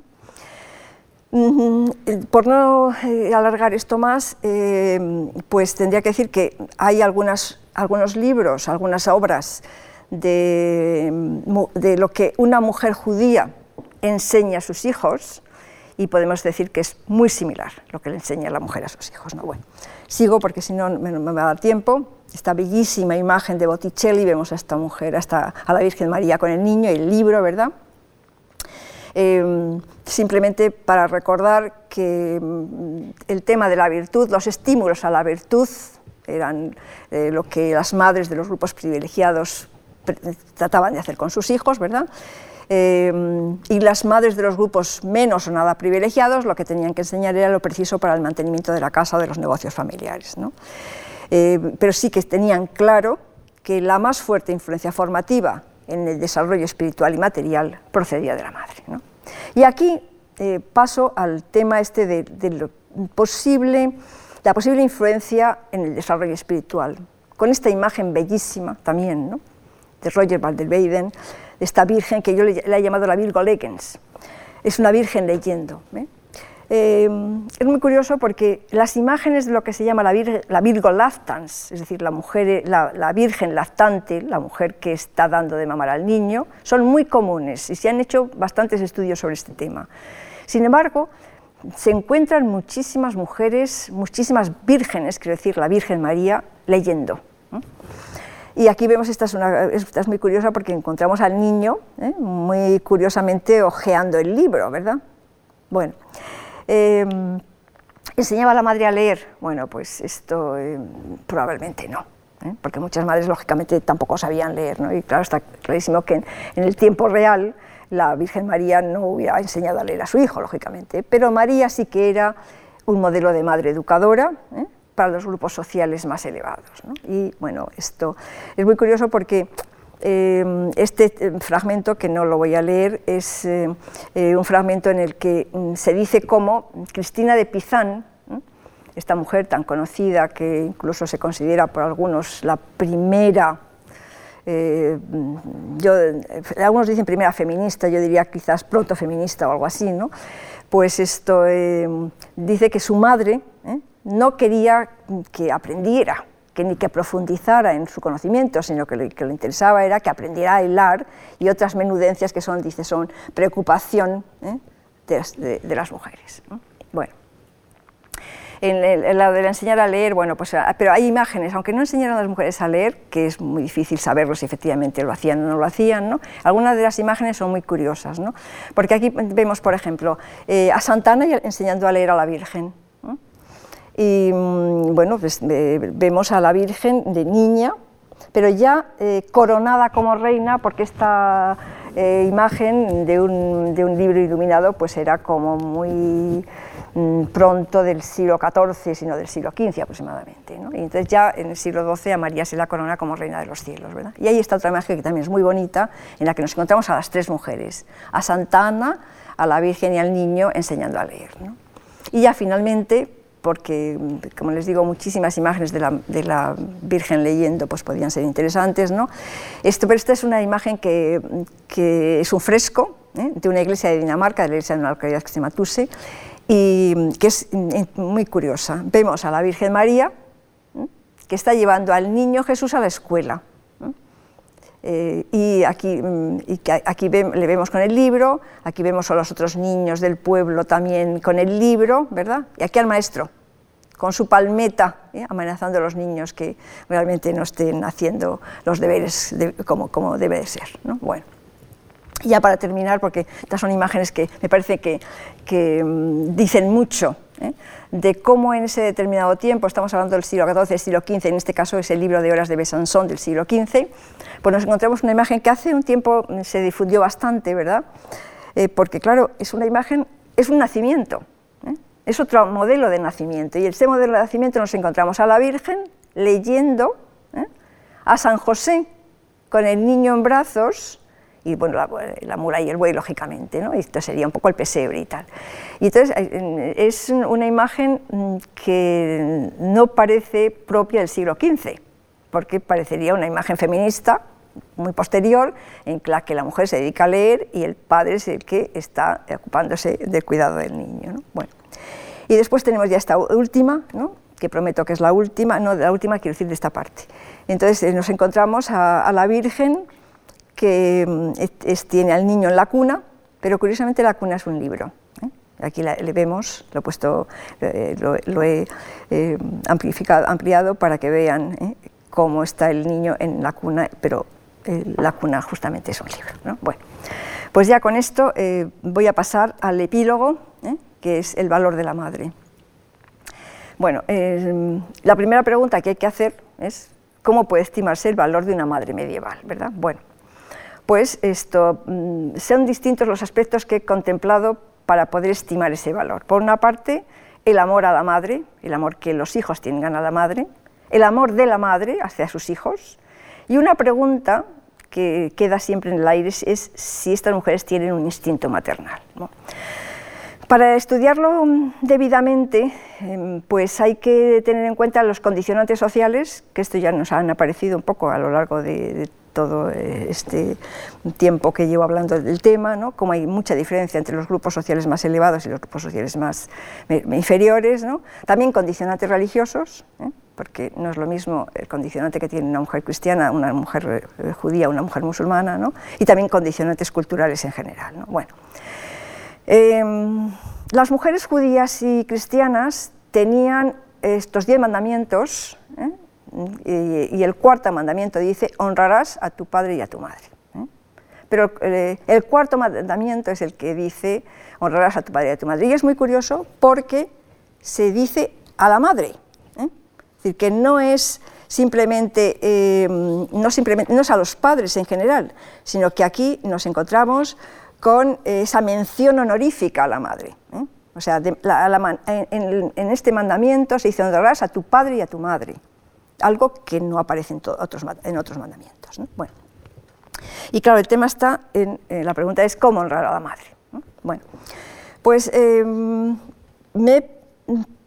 Mm, por no eh, alargar esto más, pues tendría que decir que hay algunos libros, algunas obras de, de lo que una mujer judía enseña a sus hijos, y podemos decir que es muy similar lo que le enseña la mujer a sus hijos. ¿no? Bueno, sigo porque si no me, va a dar tiempo. Esta bellísima imagen de Botticelli, vemos a esta mujer, hasta a la Virgen María con el niño el libro, ¿verdad? Em, simplemente para recordar que mm, el tema de la virtud, los estímulos a la virtud, eran eh, lo que las madres de los grupos privilegiados trataban de hacer con sus hijos, ¿verdad? Eh, y las madres de los grupos menos o nada privilegiados lo que tenían que enseñar era lo preciso para el mantenimiento de la casa o de los negocios familiares. Eh, pero sí que tenían claro que la más fuerte influencia formativa en el desarrollo espiritual y material procedía de la madre. Y aquí eh, paso al tema este de, posible, la posible influencia en el desarrollo espiritual, con esta imagen bellísima también de Roger Van esta virgen que yo le, he llamado la Virgo Legens. Es una virgen leyendo. ¿eh? Eh, es muy curioso porque las imágenes de lo que se llama la, Virgo lactans, es decir, la, mujer, la, virgen lactante, la mujer que está dando de mamar al niño, son muy comunes y se han hecho bastantes estudios sobre este tema. Sin embargo, se encuentran muchísimas mujeres, muchísimas vírgenes, quiero decir, la Virgen María, leyendo. Y aquí vemos, esta es, una, muy curiosa porque encontramos al niño ¿eh? muy curiosamente hojeando el libro, ¿verdad? Bueno, Em, ¿Enseñaba a la madre a leer? Bueno, pues esto em, probablemente no, ¿eh? porque muchas madres lógicamente tampoco sabían leer, ¿no? y claro, está clarísimo que en, el tiempo real la Virgen María no hubiera enseñado a leer a su hijo, lógicamente, pero María sí que era un modelo de madre educadora, ¿eh? Para los grupos sociales más elevados. Y bueno, esto es muy curioso porque Em, este eh, fragmento, que no lo voy a leer, es eh, eh, un fragmento en el que mm, se dice cómo Cristina de Pizán, esta mujer tan conocida que incluso se considera por algunos la primera, yo, algunos dicen primera feminista, yo diría quizás protofeminista o algo así, ¿no? pues esto dice que su madre no quería que aprendiera que ni que profundizara en su conocimiento, sino que lo que le interesaba era que aprendiera a hilar y otras menudencias que son, dice, son preocupación ¿eh? de, las mujeres. Bueno, en, la de enseñar a leer, bueno, pues, ah, pero hay imágenes, aunque no enseñaran a las mujeres a leer, que es muy difícil saberlo si efectivamente lo hacían o no lo hacían, ¿no? algunas de las imágenes son muy curiosas, ¿no? porque aquí vemos, por ejemplo, eh, a Santana enseñando a leer a la Virgen, y mm, bueno, pues, vemos a la Virgen de niña, pero ya eh, coronada como reina, porque esta eh, imagen de un, de un, libro iluminado pues era como muy mm, pronto del siglo XIV, sino del siglo XV aproximadamente. Y entonces ya en el siglo XII a María se la corona como reina de los cielos. ¿verdad? Y ahí está otra imagen que también es muy bonita, en la que nos encontramos a las tres mujeres, a Santa Ana, a la Virgen y al niño enseñando a leer. Y ya finalmente porque, como les digo, muchísimas imágenes de la, Virgen leyendo pues podían ser interesantes. ¿no? Esto, pero esta es una imagen que, es un fresco ¿eh? de una iglesia de Dinamarca, de la iglesia de una localidad que se llama Tuse, y que es muy curiosa. Vemos a la Virgen María, ¿eh? que está llevando al niño Jesús a la escuela. Eh, y aquí, mm, y aquí le vemos con el libro, aquí vemos a los otros niños del pueblo también con el libro, ¿verdad? Y aquí al maestro, con su palmeta, ¿eh? amenazando a los niños que realmente no estén haciendo los deberes como, como debe de ser. ¿no? Bueno. ya para terminar, porque estas son imágenes que me parece que, que mm, dicen mucho ¿eh? de cómo en ese determinado tiempo, estamos hablando del siglo XIV, del siglo XV, en este caso es el libro de horas de Besançon del siglo XV, pues nos encontramos una imagen que hace un tiempo se difundió bastante, ¿verdad? Eh, porque claro, es una imagen, es un nacimiento, ¿eh? es otro modelo de nacimiento, y en ese modelo de nacimiento nos encontramos a la Virgen leyendo a San José con el niño en brazos, y bueno, la, la, mula y el buey, lógicamente, ¿no? esto sería un poco el pesebre y tal. Y entonces es una imagen mm, que no parece propia del siglo XV, porque parecería una imagen feminista muy posterior, en la que la mujer se dedica a leer y el padre es el que está ocupándose del cuidado del niño. ¿no? Bueno. Y después tenemos ya esta última, ¿no? que prometo que es la última, no, la última quiero decir de esta parte. Entonces eh, nos encontramos a, a la Virgen que mm, tiene al niño en la cuna, pero curiosamente la cuna es un libro. ¿eh? Aquí le vemos, lo he, puesto, eh, lo, he eh, amplificado, ampliado para que vean cómo está el niño en la cuna, pero la cuna justamente es un libro. Bueno, pues ya con esto voy a pasar al epílogo, que es el valor de la madre. Bueno, la primera pregunta que hay que hacer es cómo puede estimarse el valor de una madre medieval, ¿verdad? Bueno, pues esto, mm, son distintos los aspectos que he contemplado para poder estimar ese valor. Por una parte, el amor a la madre, el amor que los hijos tengan a la madre, el amor de la madre hacia sus hijos, y una pregunta que queda siempre en el aire es si estas mujeres tienen un instinto maternal. Para estudiarlo debidamente, em, pues hay que tener en cuenta los condicionantes sociales, que esto ya nos han aparecido un poco a lo largo de, todo eh, este tiempo que llevo hablando del tema, ¿no? como hay mucha diferencia entre los grupos sociales más elevados y los grupos sociales más inferiores, ¿no? también condicionantes religiosos, ¿eh? porque no es lo mismo el condicionante que tiene una mujer cristiana, una mujer eh, judía, una mujer musulmana, ¿no? y también condicionantes culturales en general. ¿no? Bueno, Em, las mujeres judías y cristianas tenían estos diez mandamientos. Y, el cuarto mandamiento dice honrarás a tu padre y a tu madre. ¿eh? Pero eh, el cuarto mandamiento es el que dice honrarás a tu padre y a tu madre. Y es muy curioso porque se dice a la madre. Es decir, que no es simplemente, em, no simplemente, no es a los padres en general, sino que aquí nos encontramos con esa mención honorífica a la madre. ¿eh? O sea, en, este mandamiento se dice honrarás a tu padre y a tu madre, algo que no aparece en, otros, en otros, mandamientos. Bueno. Y claro, el tema está en, la pregunta es cómo honrar a la madre. Bueno, pues em, me he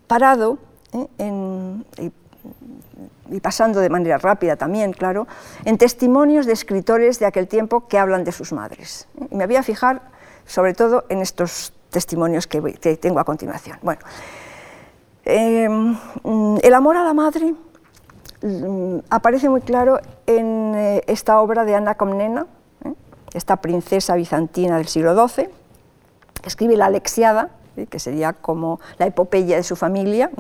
parado ¿eh? y pasando de manera rápida también, claro, en testimonios de escritores de aquel tiempo que hablan de sus madres. Y me voy a fijar sobre todo en estos testimonios que, tengo a continuación. Bueno, em, el amor a la madre aparece muy claro en eh, esta obra de Ana Comnena, ¿eh? esta princesa bizantina del siglo XII, escribe La Alexiada, ¿eh? que sería como la epopeya de su familia,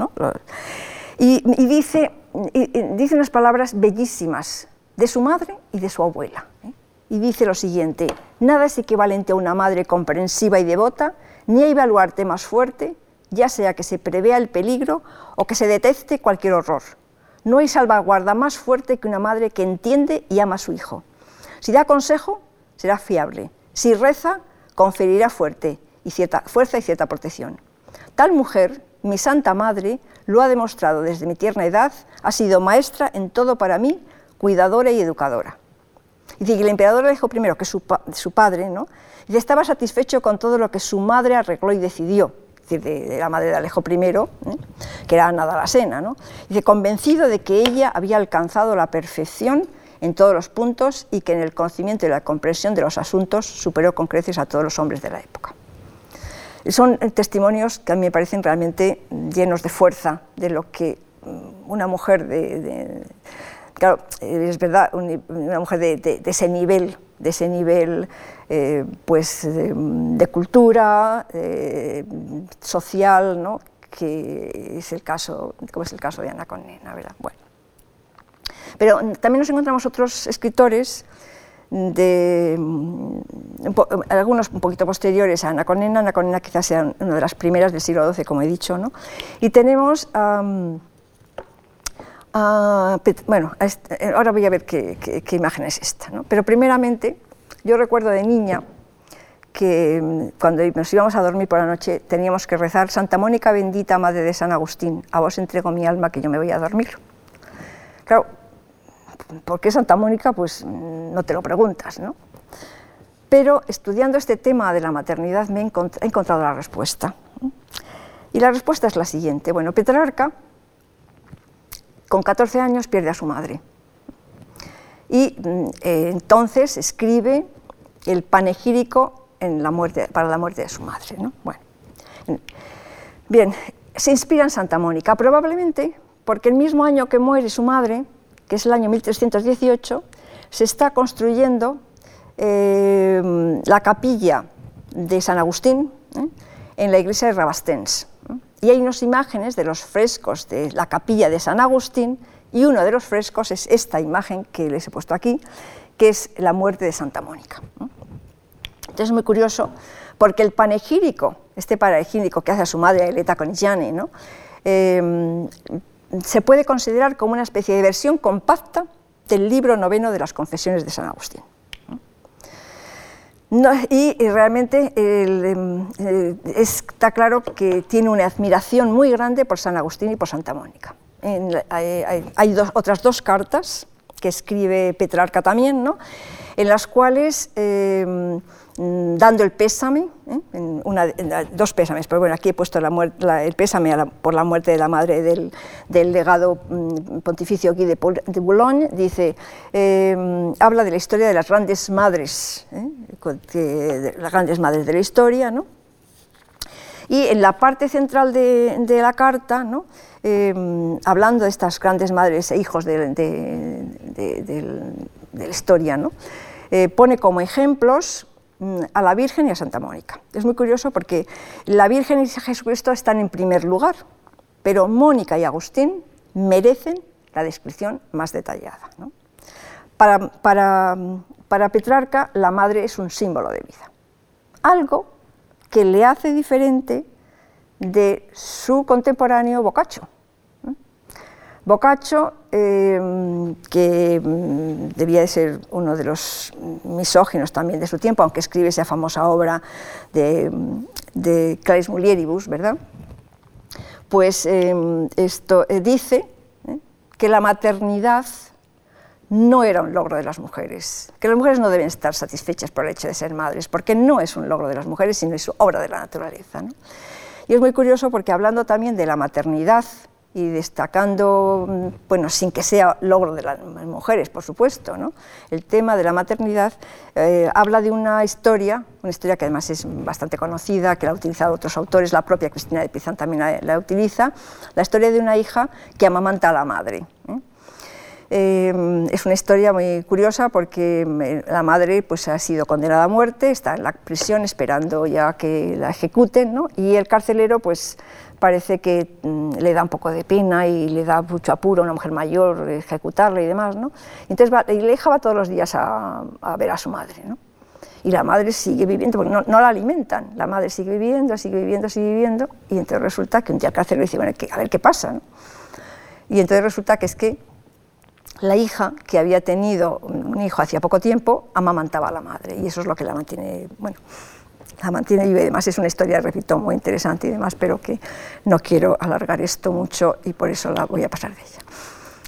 y, y dice unas palabras bellísimas de su madre y de su abuela. Y dice lo siguiente, nada es equivalente a una madre comprensiva y devota, ni hay baluarte más fuerte, ya sea que se prevea el peligro o que se deteste cualquier horror. No hay salvaguarda más fuerte que una madre que entiende y ama a su hijo. Si da consejo, será fiable. Si reza, conferirá fuerte y cierta, fuerza y cierta protección. Tal mujer, mi santa madre, lo ha demostrado desde mi tierna edad, ha sido maestra en todo para mí, cuidadora y educadora. Y que el emperador dijo primero que su, padre, ¿no? y estaba satisfecho con todo lo que su madre arregló y decidió, decir, de, la madre de Alejo I, ¿eh? que era Ana Dalasena, ¿no? y convencido de que ella había alcanzado la perfección en todos los puntos y que en el conocimiento y la comprensión de los asuntos superó con creces a todos los hombres de la época. Son testimonios que a mí me parecen realmente llenos de fuerza de lo que mm, una mujer de, claro, es verdad, una mujer de, ese nivel, de ese nivel eh, pues, de, cultura, eh, social, ¿no? que es el caso, como es el caso de Ana Conena, ¿verdad? Bueno. Pero también nos encontramos otros escritores de algunos un poquito posteriores a Ana Conena, Ana Conena quizás sea una de las primeras del siglo XII, como he dicho, ¿no? y tenemos, bueno, este, ahora voy a ver qué, imagen es esta, ¿no? pero primeramente yo recuerdo de niña que mm, cuando nos íbamos a dormir por la noche teníamos que rezar Santa Mónica bendita, Madre de San Agustín, a vos entrego mi alma que yo me voy a dormir. Claro, ¿por qué Santa Mónica? Pues mm, no te lo preguntas, ¿no? Pero estudiando este tema de la maternidad me he encontrado la respuesta. Y la respuesta es la siguiente. Bueno, Petrarca, con 14 años, pierde a su madre. Y mm, eh, entonces escribe el panegírico para la muerte de su madre. ¿no? Bueno, bien, se inspira en Santa Mónica, probablemente porque el mismo año que muere su madre, que es el año 1318, se está construyendo eh, la capilla de San Agustín ¿eh? en la iglesia de Rabastens. Y hay unas imágenes de los frescos de la capilla de San Agustín y uno de los frescos es esta imagen que les he puesto aquí, que es la muerte de Santa Mónica. Entonces es muy curioso porque el panegírico, este panegírico que hace a su madre Aeleta Conigliani, ¿no? Eh, se puede considerar como una especie de versión compacta del libro noveno de las Confesiones de San Agustín. y, realmente em, está claro que tiene una admiración muy grande por San Agustín y por Santa Mónica. Hay, otras dos cartas que escribe Petrarca también, ¿no? en las cuales, eh, mm, dando el pésame, ¿eh? dos pésames, pero bueno, aquí he puesto el pésame por la muerte de la madre del, legado mm, pontificio aquí de, de Boulogne, dice, eh, habla de la historia de las grandes madres, de las grandes madres de la historia, ¿no? Y en la parte central de, la carta. Em, hablando de estas grandes madres e hijos de, la historia. Eh, pone como ejemplos mm, a la Virgen y a Santa Mónica. Es muy curioso porque la Virgen y Jesucristo están en primer lugar, pero Mónica y Agustín merecen la descripción más detallada. Para, para, para Petrarca, la madre es un símbolo de vida, algo que le hace diferente de su contemporáneo Boccaccio. Boccaccio, em, que mm, debía de ser uno de los misóginos también de su tiempo, aunque escribe esa famosa obra de, de Claris Mulieribus, ¿verdad? Pues em, esto eh, dice ¿eh? que la maternidad no era un logro de las mujeres, que las mujeres no deben estar satisfechas por el hecho de ser madres, porque no es un logro de las mujeres, sino es obra de la naturaleza. Y es muy curioso porque hablando también de la maternidad y destacando, mm, bueno, sin que sea logro de las mujeres, por supuesto, ¿no? el tema de la maternidad eh, habla de una historia, una historia que además es bastante conocida, que la han utilizado otros autores, la propia Cristina de Pizán también la, utiliza, la historia de una hija que amamanta a la madre. ¿Eh? Es una historia muy curiosa porque mm, la madre pues, ha sido condenada a muerte, está en la prisión esperando ya que la ejecuten, ¿no? y el carcelero pues, parece que mm, le da un poco de pena y le da mucho apuro a una mujer mayor ejecutarla y demás. ¿no? Entonces la hija va todos los días a, ver a su madre. ¿no? Y la madre sigue viviendo, porque no, la alimentan, la madre sigue viviendo, sigue viviendo, sigue viviendo, y entonces resulta que un día el carcelero dice, bueno, a ver qué pasa. ¿no? Y entonces resulta que es que la hija, que había tenido un hijo hacía poco tiempo, amamantaba a la madre y eso es lo que la mantiene, bueno, la mantiene viva y además es una historia, repito, muy interesante y demás, pero que no quiero alargar esto mucho y por eso la voy a pasar de ella.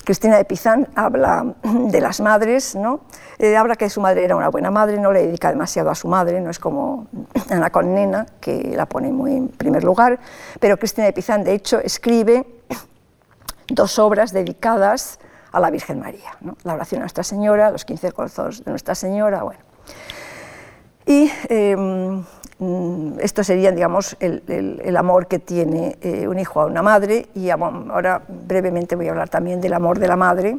Cristina de Pizán habla de las madres, ¿no? Eh, habla que su madre era una buena madre, no le dedica demasiado a su madre, no es como Ana Nena, que la pone muy en primer lugar, pero Cristina de Pizán, de hecho, escribe dos obras dedicadas a la Virgen María, la oración a Nuestra Señora, los 15 gozos de Nuestra Señora, bueno. Y em, esto sería, digamos, el, amor que tiene eh, un hijo a una madre, y ahora brevemente voy a hablar también del amor de la madre.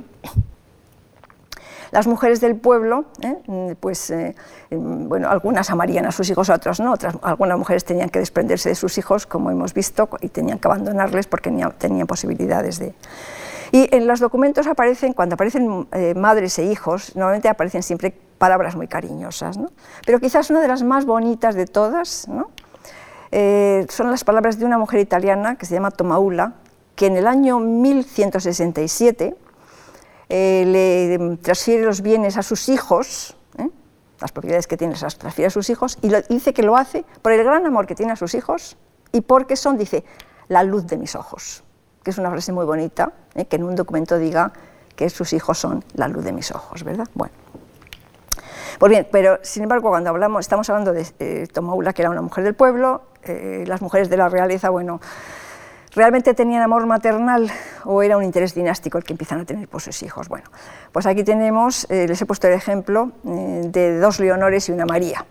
Las mujeres del pueblo, ¿eh? pues, eh, em, bueno, algunas amarían a sus hijos, otras no, otras, algunas mujeres tenían que desprenderse de sus hijos, como hemos visto, y tenían que abandonarles porque tenían posibilidades de, y en los documentos aparecen, cuando aparecen eh, madres e hijos, normalmente aparecen siempre palabras muy cariñosas, ¿no? pero quizás una de las más bonitas de todas. Eh, son las palabras de una mujer italiana que se llama Tomaula, que en el año 1167 eh, le transfiere los bienes a sus hijos, las propiedades que tiene las transfiere a sus hijos, y dice que lo hace por el gran amor que tiene a sus hijos y porque son, dice, la luz de mis ojos que es una frase muy bonita, ¿eh? que en un documento diga que sus hijos son la luz de mis ojos, ¿verdad? Bueno. Pues bien, pero sin embargo, cuando hablamos, estamos hablando de eh, Tomaula, que era una mujer del pueblo, eh, las mujeres de la realeza, bueno, ¿realmente tenían amor maternal o era un interés dinástico el que empiezan a tener por sus hijos? Bueno, pues aquí tenemos, les he puesto el ejemplo de dos Leonores y una María.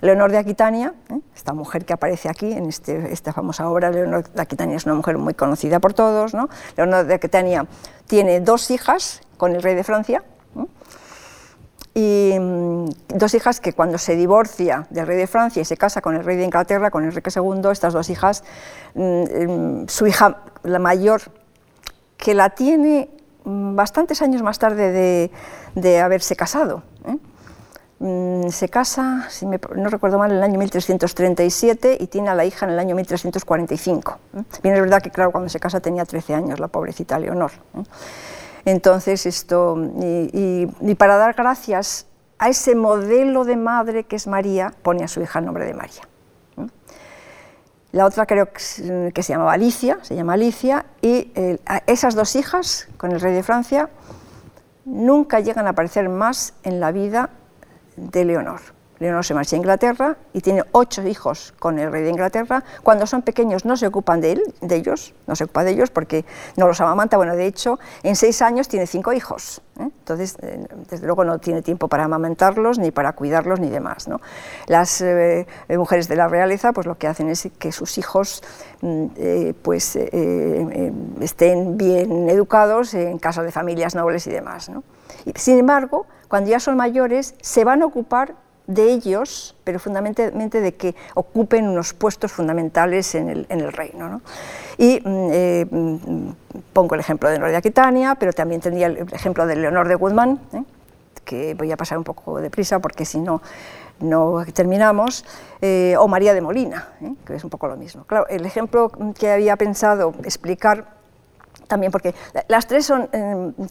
Leonor de Aquitania, ¿eh? esta mujer que aparece aquí en este, esta famosa obra, Leonor de Aquitania es una mujer muy conocida por todos. ¿no? Leonor de Aquitania tiene dos hijas con el rey de Francia, y mm, dos hijas que cuando se divorcia del rey de Francia y se casa con el rey de Inglaterra, con Enrique II, estas dos hijas, mm, mm, su hija, la mayor, que la tiene bastantes años más tarde de, de haberse casado, ¿eh? Mm, se casa, si no recuerdo mal, en el año 1337 y tiene a la hija en el año 1345. Bien, es verdad que, claro, cuando se casa tenía 13 años la pobrecita Leonor. Entonces, esto, y, para dar gracias a ese modelo de madre que es María, pone a su hija el nombre de María. La otra creo que, se llamaba Alicia, se llama Alicia, y esas dos hijas, con el rey de Francia, nunca llegan a aparecer más en la vida de Leonor. Leonor se marcha a Inglaterra y tiene ocho hijos con el rey de Inglaterra. Cuando son pequeños no se ocupan de él, de ellos, no se ocupa de ellos porque no los amamanta. Bueno, de hecho, en seis años tiene cinco hijos. ¿eh? Entonces, eh, desde luego no tiene tiempo para amamantarlos, ni para cuidarlos, ni demás. Las eh, mujeres de la realeza, pues lo que hacen es que sus hijos mm, pues, estén bien educados en casa de familias nobles y demás. sin embargo, cuando ya son mayores, se van a ocupar de ellos, pero fundamentalmente de que ocupen unos puestos fundamentales en el, reino. Y mm, eh, pongo el ejemplo de Leonor de Aquitania, pero también tendría el ejemplo de Leonor de Guzmán, ¿eh? que voy a pasar un poco deprisa porque si no, no terminamos, eh, o María de Molina, que es un poco lo mismo. Claro, el ejemplo que había pensado explicar también porque las tres son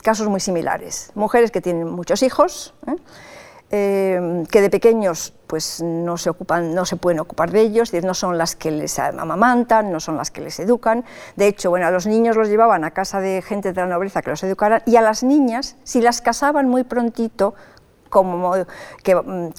casos muy similares. Mujeres que tienen muchos hijos, eh, que de pequeños pues, no, se ocupan, no se pueden ocupar de ellos, no son las que les amamantan, no son las que les educan. De hecho, bueno, a los niños los llevaban a casa de gente de la nobleza que los educaran y a las niñas, si las casaban muy prontito, como,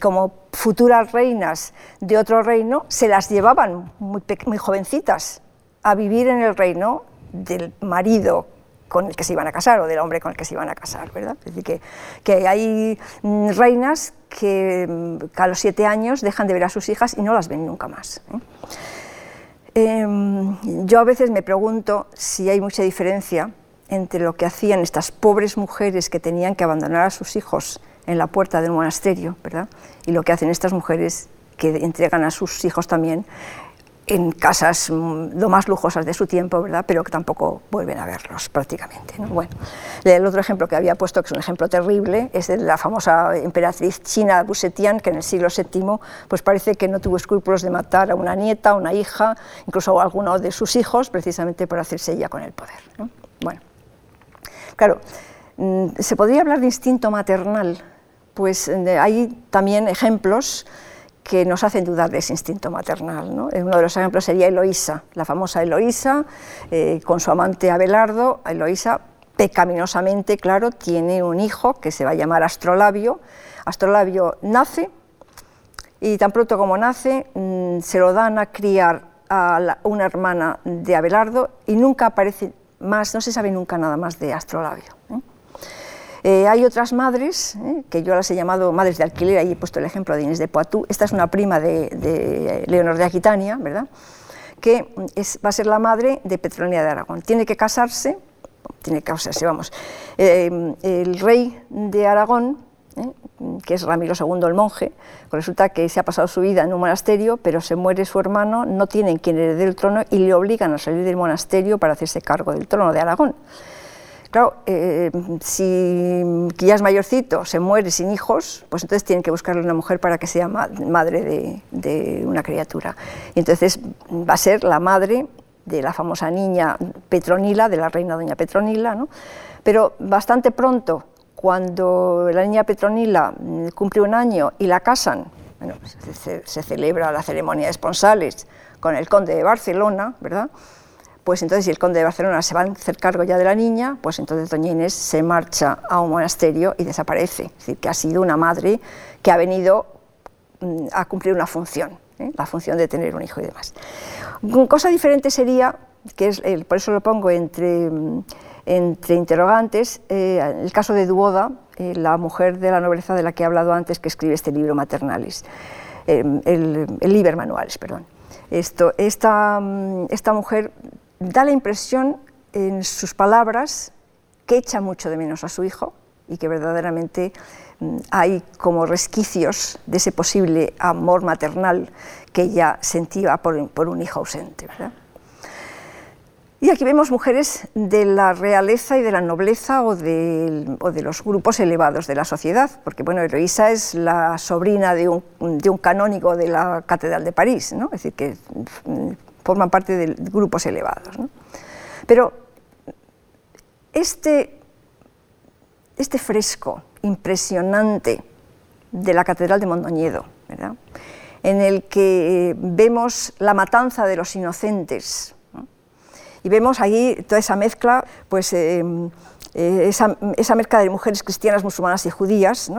como futuras reinas de otro reino, se las llevaban muy, muy jovencitas a vivir en el reino del marido con el que se iban a casar o del hombre con el que se iban a casar, ¿verdad? Es decir, que, que hay mm, reinas que, mm, a los siete años dejan de ver a sus hijas y no las ven nunca más. ¿eh? Em, yo a veces me pregunto si hay mucha diferencia entre lo que hacían estas pobres mujeres que tenían que abandonar a sus hijos en la puerta del monasterio, ¿verdad? Y lo que hacen estas mujeres que entregan a sus hijos también en casas mm, lo más lujosas de su tiempo, ¿verdad? pero que tampoco vuelven a verlos prácticamente. Bueno, el otro ejemplo que había puesto, que es un ejemplo terrible, es de la famosa emperatriz china Busetian, que en el siglo VII pues parece que no tuvo escrúpulos de matar a una nieta, a una hija, incluso a alguno de sus hijos, precisamente por hacerse ella con el poder. Bueno, claro, mm, se podría hablar de instinto maternal, pues eh, hay también ejemplos que nos hacen dudar de ese instinto maternal. ¿no? Uno de los ejemplos sería Eloísa, la famosa Eloísa, eh, con su amante Abelardo. Eloísa, pecaminosamente, claro, tiene un hijo que se va a llamar Astrolabio. Astrolabio nace y tan pronto como nace mm, se lo dan a criar a una hermana de Abelardo y nunca aparece más, no se sabe nunca nada más de Astrolabio. Eh, hay otras madres, eh, que yo las he llamado madres de alquiler, ahí he puesto el ejemplo de Inés de Poitou, esta es una prima de, Leonor de Aquitania, ¿verdad? que va a ser la madre de Petronila de Aragón. Tiene que casarse, tiene que casarse, vamos, eh, el rey de Aragón, que es Ramiro II el monje, resulta que se ha pasado su vida en un monasterio, pero se muere su hermano, no tienen quien herede el trono y le obligan a salir del monasterio para hacerse cargo del trono de Aragón. Claro, eh, si ya es mayorcito, se muere sin hijos, pues entonces tienen que buscarle una mujer para que sea madre de, una criatura. Y entonces va a ser la madre de la famosa niña Petronila, de la reina doña Petronila, ¿no? pero bastante pronto, cuando la niña Petronila mm, cumple un año y la casan, bueno, se, se celebra la ceremonia de esponsales con el conde de Barcelona, ¿verdad?, pues entonces si el conde de Barcelona se va a hacer cargo ya de la niña, pues entonces doña Inés se marcha a un monasterio y desaparece. Es decir, que ha sido una madre que ha venido mm, a cumplir una función, ¿eh? la función de tener un hijo y demás. Cosa diferente sería, que es, por eso lo pongo entre, mm, entre interrogantes, eh, el caso de Duoda, eh, la mujer de la nobleza de la que he hablado antes, que escribe este libro Maternalis, el, el Liber Manuales, perdón. Esto, esta, mm, esta mujer da la impresión en sus palabras que echa mucho de menos a su hijo y que verdaderamente mm, hay como resquicios de ese posible amor maternal que ella sentía por, un hijo ausente. Y aquí vemos mujeres de la realeza y de la nobleza o de, los grupos elevados de la sociedad, porque bueno, Eloísa es la sobrina de un, de un canónigo de la Catedral de París, ¿no? es decir, que mm, forman parte de grupos elevados. Pero este, este fresco impresionante de la Catedral de Mondoñedo, en el que vemos la matanza de los inocentes, y vemos ahí toda esa mezcla, pues, eh, eh, esa, mezcla de mujeres cristianas, musulmanas y judías,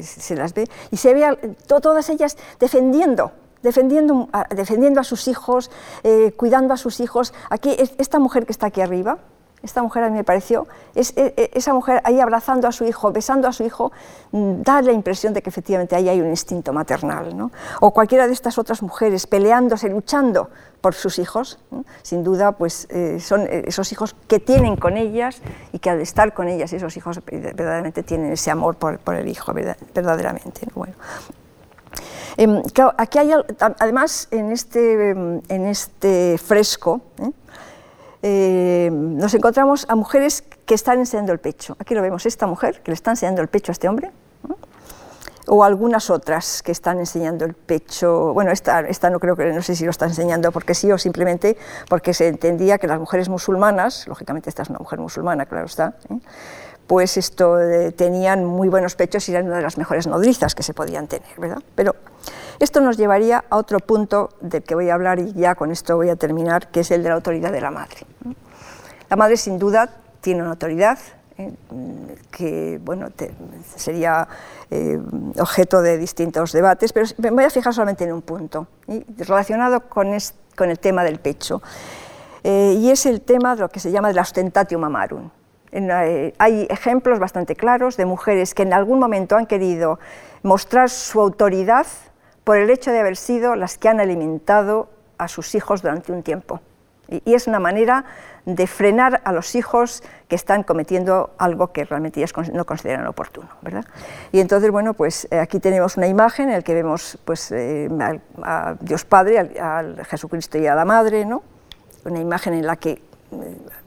se las ve, y se ve todas ellas defendiendo defendiendo, defendiendo a sus hijos, eh, cuidando a sus hijos. Aquí, esta mujer que está aquí arriba, esta mujer a mí me pareció, e, e, esa mujer ahí abrazando a su hijo, besando a su hijo, mm, da la impresión de que efectivamente ahí hay un instinto maternal. ¿no? O cualquiera de estas otras mujeres peleándose, luchando por sus hijos, sin duda, pues eh, son eh, esos hijos que tienen con ellas y que al estar con ellas, esos hijos verdaderamente tienen ese amor por, por el hijo, verdaderamente. Bueno, Em, aquí hay, además, en este, em, en este fresco, ¿eh? Em, nos encontramos a mujeres que están enseñando el pecho. Aquí lo vemos, esta mujer que le está enseñando el pecho a este hombre, o algunas otras que están enseñando el pecho. Bueno, esta, esta no creo que, no sé si lo está enseñando porque sí o simplemente porque se entendía que las mujeres musulmanas, lógicamente esta es una mujer musulmana, claro está, ¿eh? Pues esto eh, tenían muy buenos pechos y eran una de las mejores nodrizas que se podían tener, ¿verdad? Pero esto nos llevaría a otro punto del que voy a hablar y ya con esto voy a terminar, que es el de la autoridad de la madre. La madre sin duda tiene una autoridad ¿eh? que bueno, sería eh, objeto de distintos debates, pero me voy a fijar solamente en un punto, relacionado con, con, el tema del pecho, y es el tema de lo que se llama la ostentatio Eh, hay ejemplos bastante claros de mujeres que en algún momento han querido mostrar su autoridad por el hecho de haber sido las que han alimentado a sus hijos durante un tiempo. Y, es una manera de frenar a los hijos que están cometiendo algo que realmente ellas no consideran oportuno. ¿verdad? Y entonces, bueno, pues eh, aquí tenemos una imagen en la que vemos pues, eh, a, Dios Padre, al, Jesucristo y a la Madre, ¿no? una imagen en la que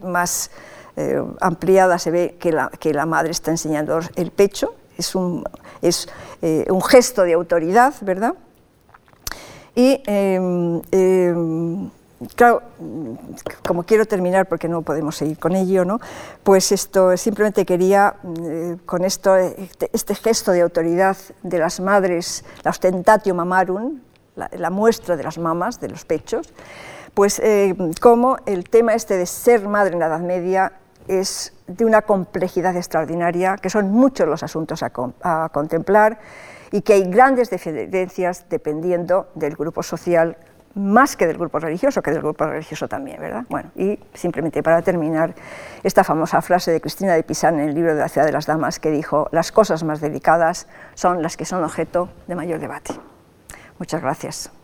más eh, ampliada se ve que la, que la, madre está enseñando el pecho, es un, es, eh, un gesto de autoridad, ¿verdad? Y em, em, claro, como quiero terminar porque no podemos seguir con ello, ¿no? pues esto simplemente quería eh, con esto, este, este, gesto de autoridad de las madres, la ostentatio mamarum, la, la muestra de las mamas, de los pechos, pues como el tema este de ser madre en la Edad Media es de una complejidad extraordinaria, que son muchos los asuntos a, contemplar y que hay grandes diferencias dependiendo del grupo social más que del grupo religioso, que del grupo religioso también, ¿verdad? Bueno, y simplemente para terminar, esta famosa frase de Cristina de Pisán en el libro de la ciudad de las damas que dijo, las cosas más delicadas son las que son objeto de mayor debate. Muchas gracias.